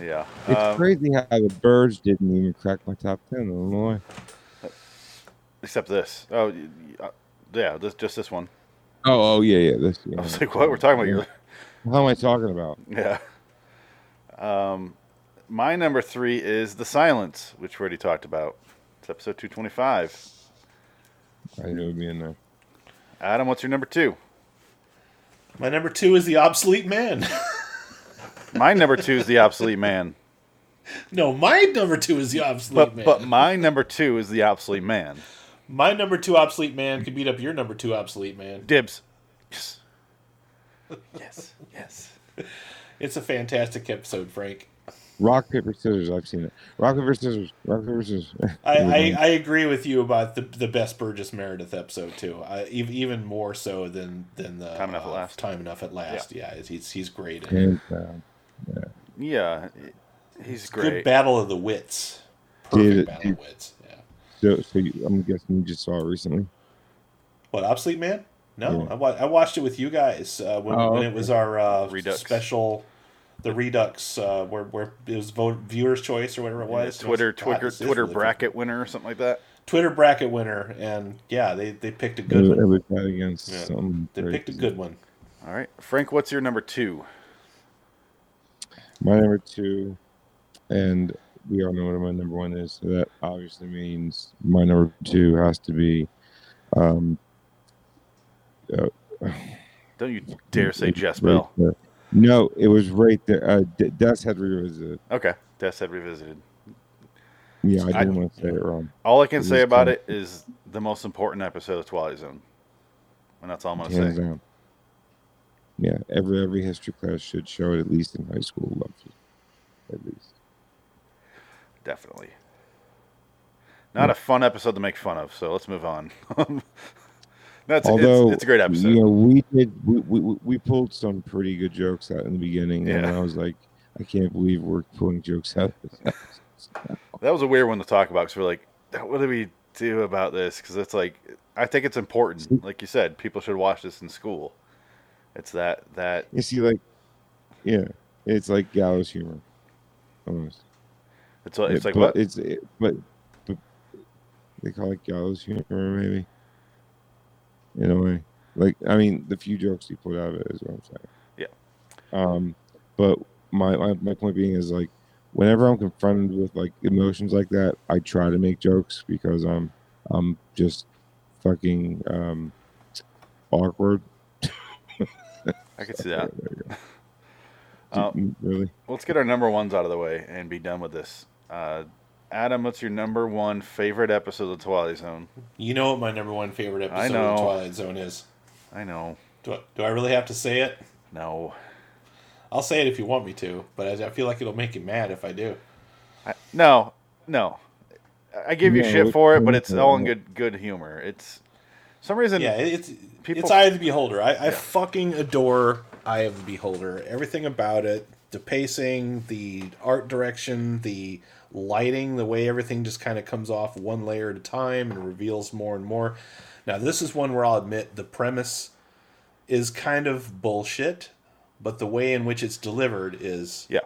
Yeah. It's Um, crazy how the birds didn't even crack my top ten. I don't know why. except this. Oh, y- y- uh, yeah, this, just this one. Oh, oh yeah, yeah. This. Yeah. I was like, what? We're talking about your. <laughs> How am I talking about? Yeah. Um, my number three is The Silence, which we already talked about. It's episode 225. I knew it would be in there. Adam, what's your number two? My number two is the obsolete man. <laughs> My number two is The Obsolete Man. no, my number two is the obsolete But, man. but my number two is The Obsolete Man. My number two obsolete man could beat up your number two obsolete man. Dibs. Yes. Yes. Yes. It's a fantastic episode, Frank. Rock paper scissors. I've seen it. Rock paper scissors. Rock paper scissors. I, I, I agree with you about the the best Burgess Meredith episode too. I, even even more so than than the Time Enough at uh, Last. Time enough at last. Yeah, he's he's great. In it. Hands down. Yeah. Yeah. He's It's great. Good battle of the wits. Perfect it- battle did- of wits. Yeah. So, so you, I'm guessing you just saw it recently. What obsolete man? No, Yeah. I, wa- I watched it with you guys uh, when, Oh, when it was our uh, Redux. special, the Redux, uh, where where it was vote viewers' choice or whatever it was. Twitter, God, Twitter, this is Twitter really bracket winner or something like that. Twitter bracket winner, and yeah, they, they picked a It good was, it one. was that against Yeah. something. They picked a good one. All right, Frank, what's your number two? My number two, and we all know what my number one is. So that obviously means my number two has to be. Um, uh, Don't you dare say Jess right Bell. there. No, it was right there. Uh, D- Death's Head Revisited. Okay, Death Head Revisited. Yeah, I I- didn't want to say it wrong. All I can It say about kinda- it is the most important episode of Twilight Zone, and that's all I'm gonna Hands say. down. Yeah, every every history class should show it at least in high school at least. Definitely. Not a fun episode to make fun of, so let's move on. <laughs> That's Although it's, it's a great episode. You uh, know, we did we, we, we pulled some pretty good jokes out in the beginning, and I was like, I can't believe we're pulling jokes out. of this episode. <laughs> That was a weird one to talk about because we're like, what do we do about this? Because it's like, I think it's important. Like you said, people should watch this in school. It's that that you see, like, yeah, it's like gallows humor, almost. It's like, it's like but what? It's it, but, but they call it gallows humor, maybe. In a way, like I mean, the few jokes he put out of it is what I'm saying. Yeah. Um, but my, my my point being is like, whenever I'm confronted with like emotions like that, I try to make jokes because I'm I'm just fucking um awkward. I can <laughs> see that. There you go. Uh, <laughs> really? Let's get our number ones out of the way and be done with this. Uh, Adam, what's your number one favorite episode of Twilight Zone? You know what my number one favorite episode I of know. Twilight Zone is. I know. Do I, do I really have to say it? No. I'll say it if you want me to, but I, I feel like it'll make you mad if I do. I, no, no. I give you No, shit for it, but it's- it's all in good good humor. It's some reason. Yeah, it's people- it's Eye of the Beholder. I, I fucking adore Eye of the Beholder. Everything about it, the pacing, the art direction, the lighting, the way everything just kind of comes off one layer at a time and reveals more and more. Now, this is one where I'll admit the premise is kind of bullshit, but the way in which it's delivered is yeah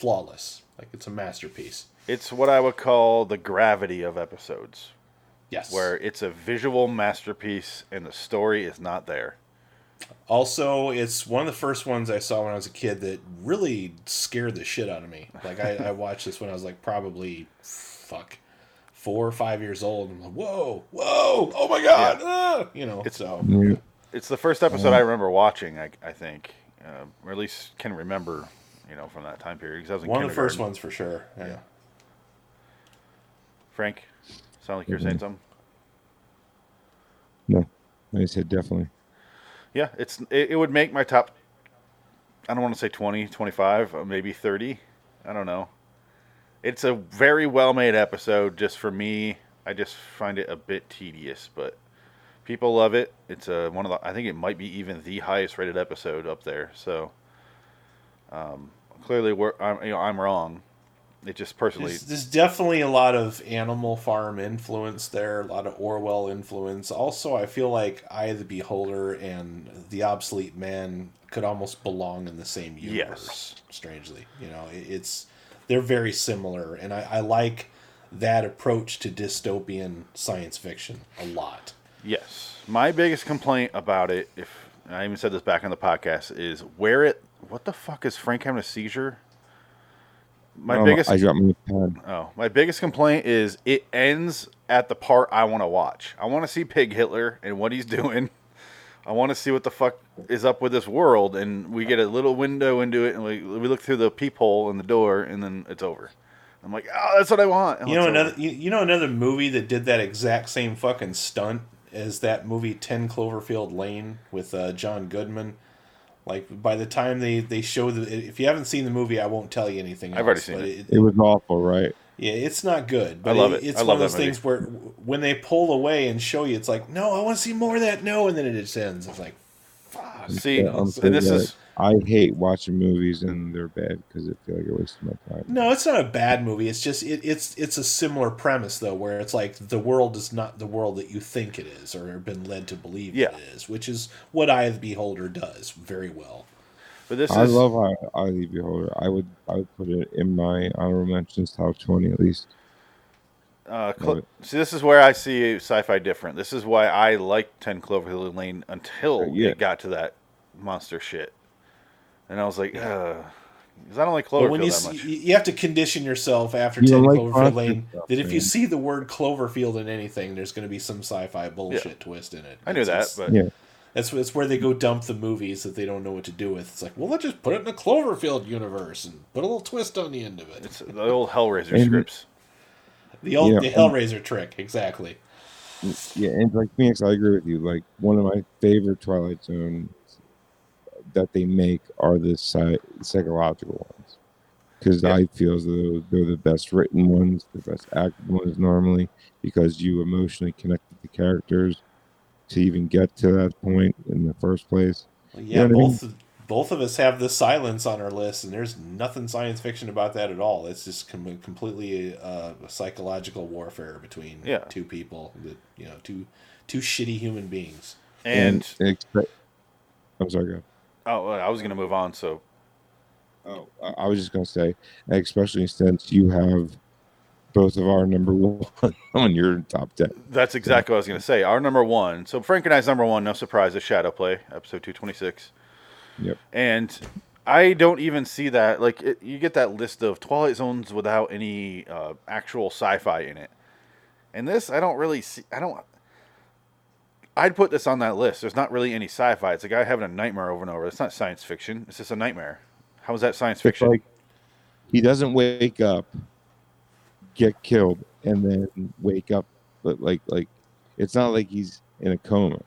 flawless. Like it's a masterpiece. It's what I would call the gravity of episodes. Yes. Where it's a visual masterpiece and the story is not there. Also, it's one of the first ones I saw when I was a kid that really scared the shit out of me. Like I, I watched this when I was like probably fuck four or five years old. I'm like, whoa, whoa, oh my god, ah! you know. It's so It's the first episode I remember watching. I, I think, uh, or at least can remember, you know, from that time period. Because I was in one of the first ones for sure. Yeah. Frank, sound like you're saying Mhm. something. No, I said definitely. Yeah, it's it, it would make my top. I don't want to say 20, 25, maybe 30. I don't know. It's a very well made episode. Just for me, I just find it a bit tedious, but people love it. It's a one of the. I think it might be even the highest rated episode up there. So um, clearly, we're I'm you know I'm wrong. It just personally. There's, there's definitely a lot of Animal Farm influence there, a lot of Orwell influence. Also, I feel like Eye the Beholder and The Obsolete Man could almost belong in the same universe. Strangely, you know, it- it's they're very similar, and I, I like that approach to dystopian science fiction a lot. Yes. My biggest complaint about it, if I even said this back on the podcast, is where it. What the fuck is Frank having a seizure? My Um, biggest. I got my pen. Oh, my biggest complaint is it ends at the part I want to watch. I want to see Pig Hitler and what he's <laughs> doing. I want to see what the fuck is up with this world, and we get a little window into it, and we, we look through the peephole in the door, and then it's over. I'm like, oh, that's what I want. You know another you, you know another movie that did that exact same fucking stunt as that movie Ten Cloverfield Lane with uh, John Goodman. Like by the time they they show the if you haven't seen the movie, I won't tell you anything. I've already seen but it. It was awful, right? Yeah, it's not good. But I love it. It's I one of those things where when they pull away and show you, it's like, no, I want to see more of that. No, and then it just ends. It's like, fuck. See, Yeah, and this glad. is I hate watching movies and they're bad because I feel like I wasted my time. No, it's not a bad movie. It's just it, it's it's a similar premise though, where it's like the world is not the world that you think it is, or have been led to believe Yeah. it is, which is what Eye of the Beholder does very well. But this I is love I, I Leave Beholder. I would I would put it in my honorable mentions top twenty at least. Uh, Cl- it. see, this is where I see sci-fi different. This is why I liked Ten Cloverfield Lane until Yeah. it got to that monster shit, and I was like, because I don't like But Cloverfield when you that see, much. you you have to condition yourself after You Ten like Cloverfield Lane stuff, that if you see the word Cloverfield in anything, there's going to be some sci-fi bullshit twist in it. I knew It's- that, it's- but Yeah. That's that's where they go dump the movies that they don't know what to do with. It's like, well, let's just put it in a Cloverfield universe and put a little twist on the end of it. it's the old Hellraiser And- scripts. The old Yeah, the and- Hellraiser trick, exactly. Yeah, and like Phoenix, I agree with you. Like one of my favorite Twilight Zone that they make are the psy- psychological ones because I feel as though they're the best written ones, the best acted ones normally because you emotionally connect with the characters to even get to that point in the first place. Well, You yeah, know what I mean? both both of us have the silence on our list, and there's nothing science fiction about that at all. It's just com- completely uh, psychological warfare between Yeah. two people that you know two two shitty human beings. And expect. I'm sorry, go. Oh, I was gonna move on. So Oh, I was just gonna say, especially since you have both of our number one <laughs> on your top ten. that's exactly what I was gonna say. Our number one. So Frank and I's number one. No surprise. Is Shadow Play, episode two twenty six. Yep. And I don't even see that. Like, it, you get that list of Twilight Zones without any uh, actual sci-fi in it. And this, I don't really see. I don't. I'd put this on that list. There's not really any sci-fi. It's a guy having a nightmare over and over. It's not science fiction. It's just a nightmare. How is that science fiction? like he doesn't wake up, get killed, and then wake up. But like, like it's not like he's in a coma.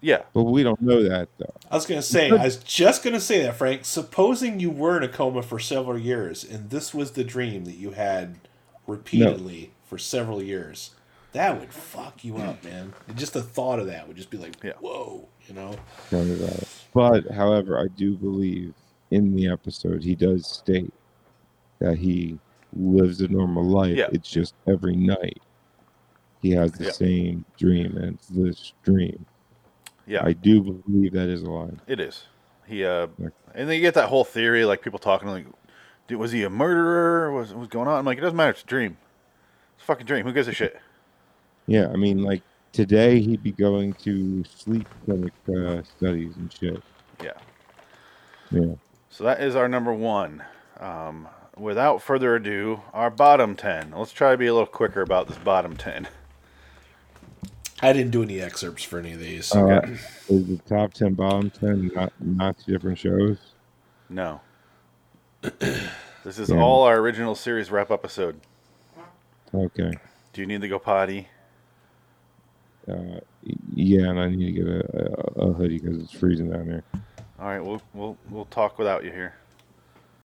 yeah. But we don't know that though. I was gonna say, I was just gonna say that, Frank. Supposing you were in a coma for several years, and this was the dream that you had repeatedly for several years, that would fuck you up, man. Just the thought of that would just be like, whoa, you know. Tell me about. But however, I do believe in the episode he does state that he lives a normal life. Yeah. It's just every night he has the Yeah. same dream, and it's this dream. Yeah. I do believe that is a lie. It is. He uh, and then you get that whole theory, like people talking like, "Dude, was he a murderer? Was what's going on?" I'm like, it doesn't matter. It's a dream. It's a fucking dream. Who gives a shit? Yeah, I mean, like today he'd be going to sleep clinic uh, studies and shit. Yeah. Yeah. So that is our number one. Um, without further ado, our bottom 10. Let's try to be a little quicker about this bottom 10. I didn't do any excerpts for any of these. Uh, is the top ten, bottom ten not not different shows? No. <clears throat> this is Yeah. all our original series wrap episode. Okay. Do you need to go potty? Uh, yeah, and I need to get a, a, a hoodie because it's freezing down there. All right, we'll we'll we'll talk without you here.